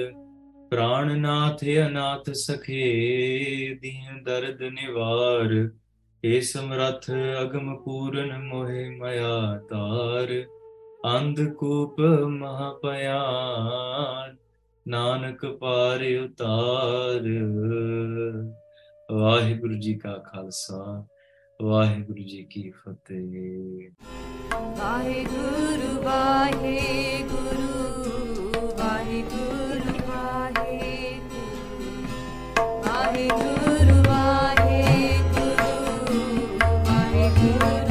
ਪ੍ਰਾਣਨਾਥ ਅਨਾਥ ਸਖੇ ਦੀਨ ਦਰਦ ਨਿਵਾਰ ਏ ਸਮਰਥ ਅਗਮ ਪੂਰਨ ਮੋਹਿ ਮਾਇਆ ਤਾਰ ਅੰਧ ਕੂਪ ਮਹਾ ਪਿਆਨ ਨਾਨਕ ਪਾਰ ਉਤਾਰ ਵਾਹਿਗੁਰੂ ਜੀ ਕਾ ਖਾਲਸਾ ਵਾਹਿਗੁਰੂ ਜੀ ਕੀ ਫਤਿਹ ਵਾਹਿਗੁਰੂ ਵਾਹਿਗੁਰੂ ਵਾਹਿਗੁਰੂ वाहे गुरु वाहे गुरु वाहे गुरु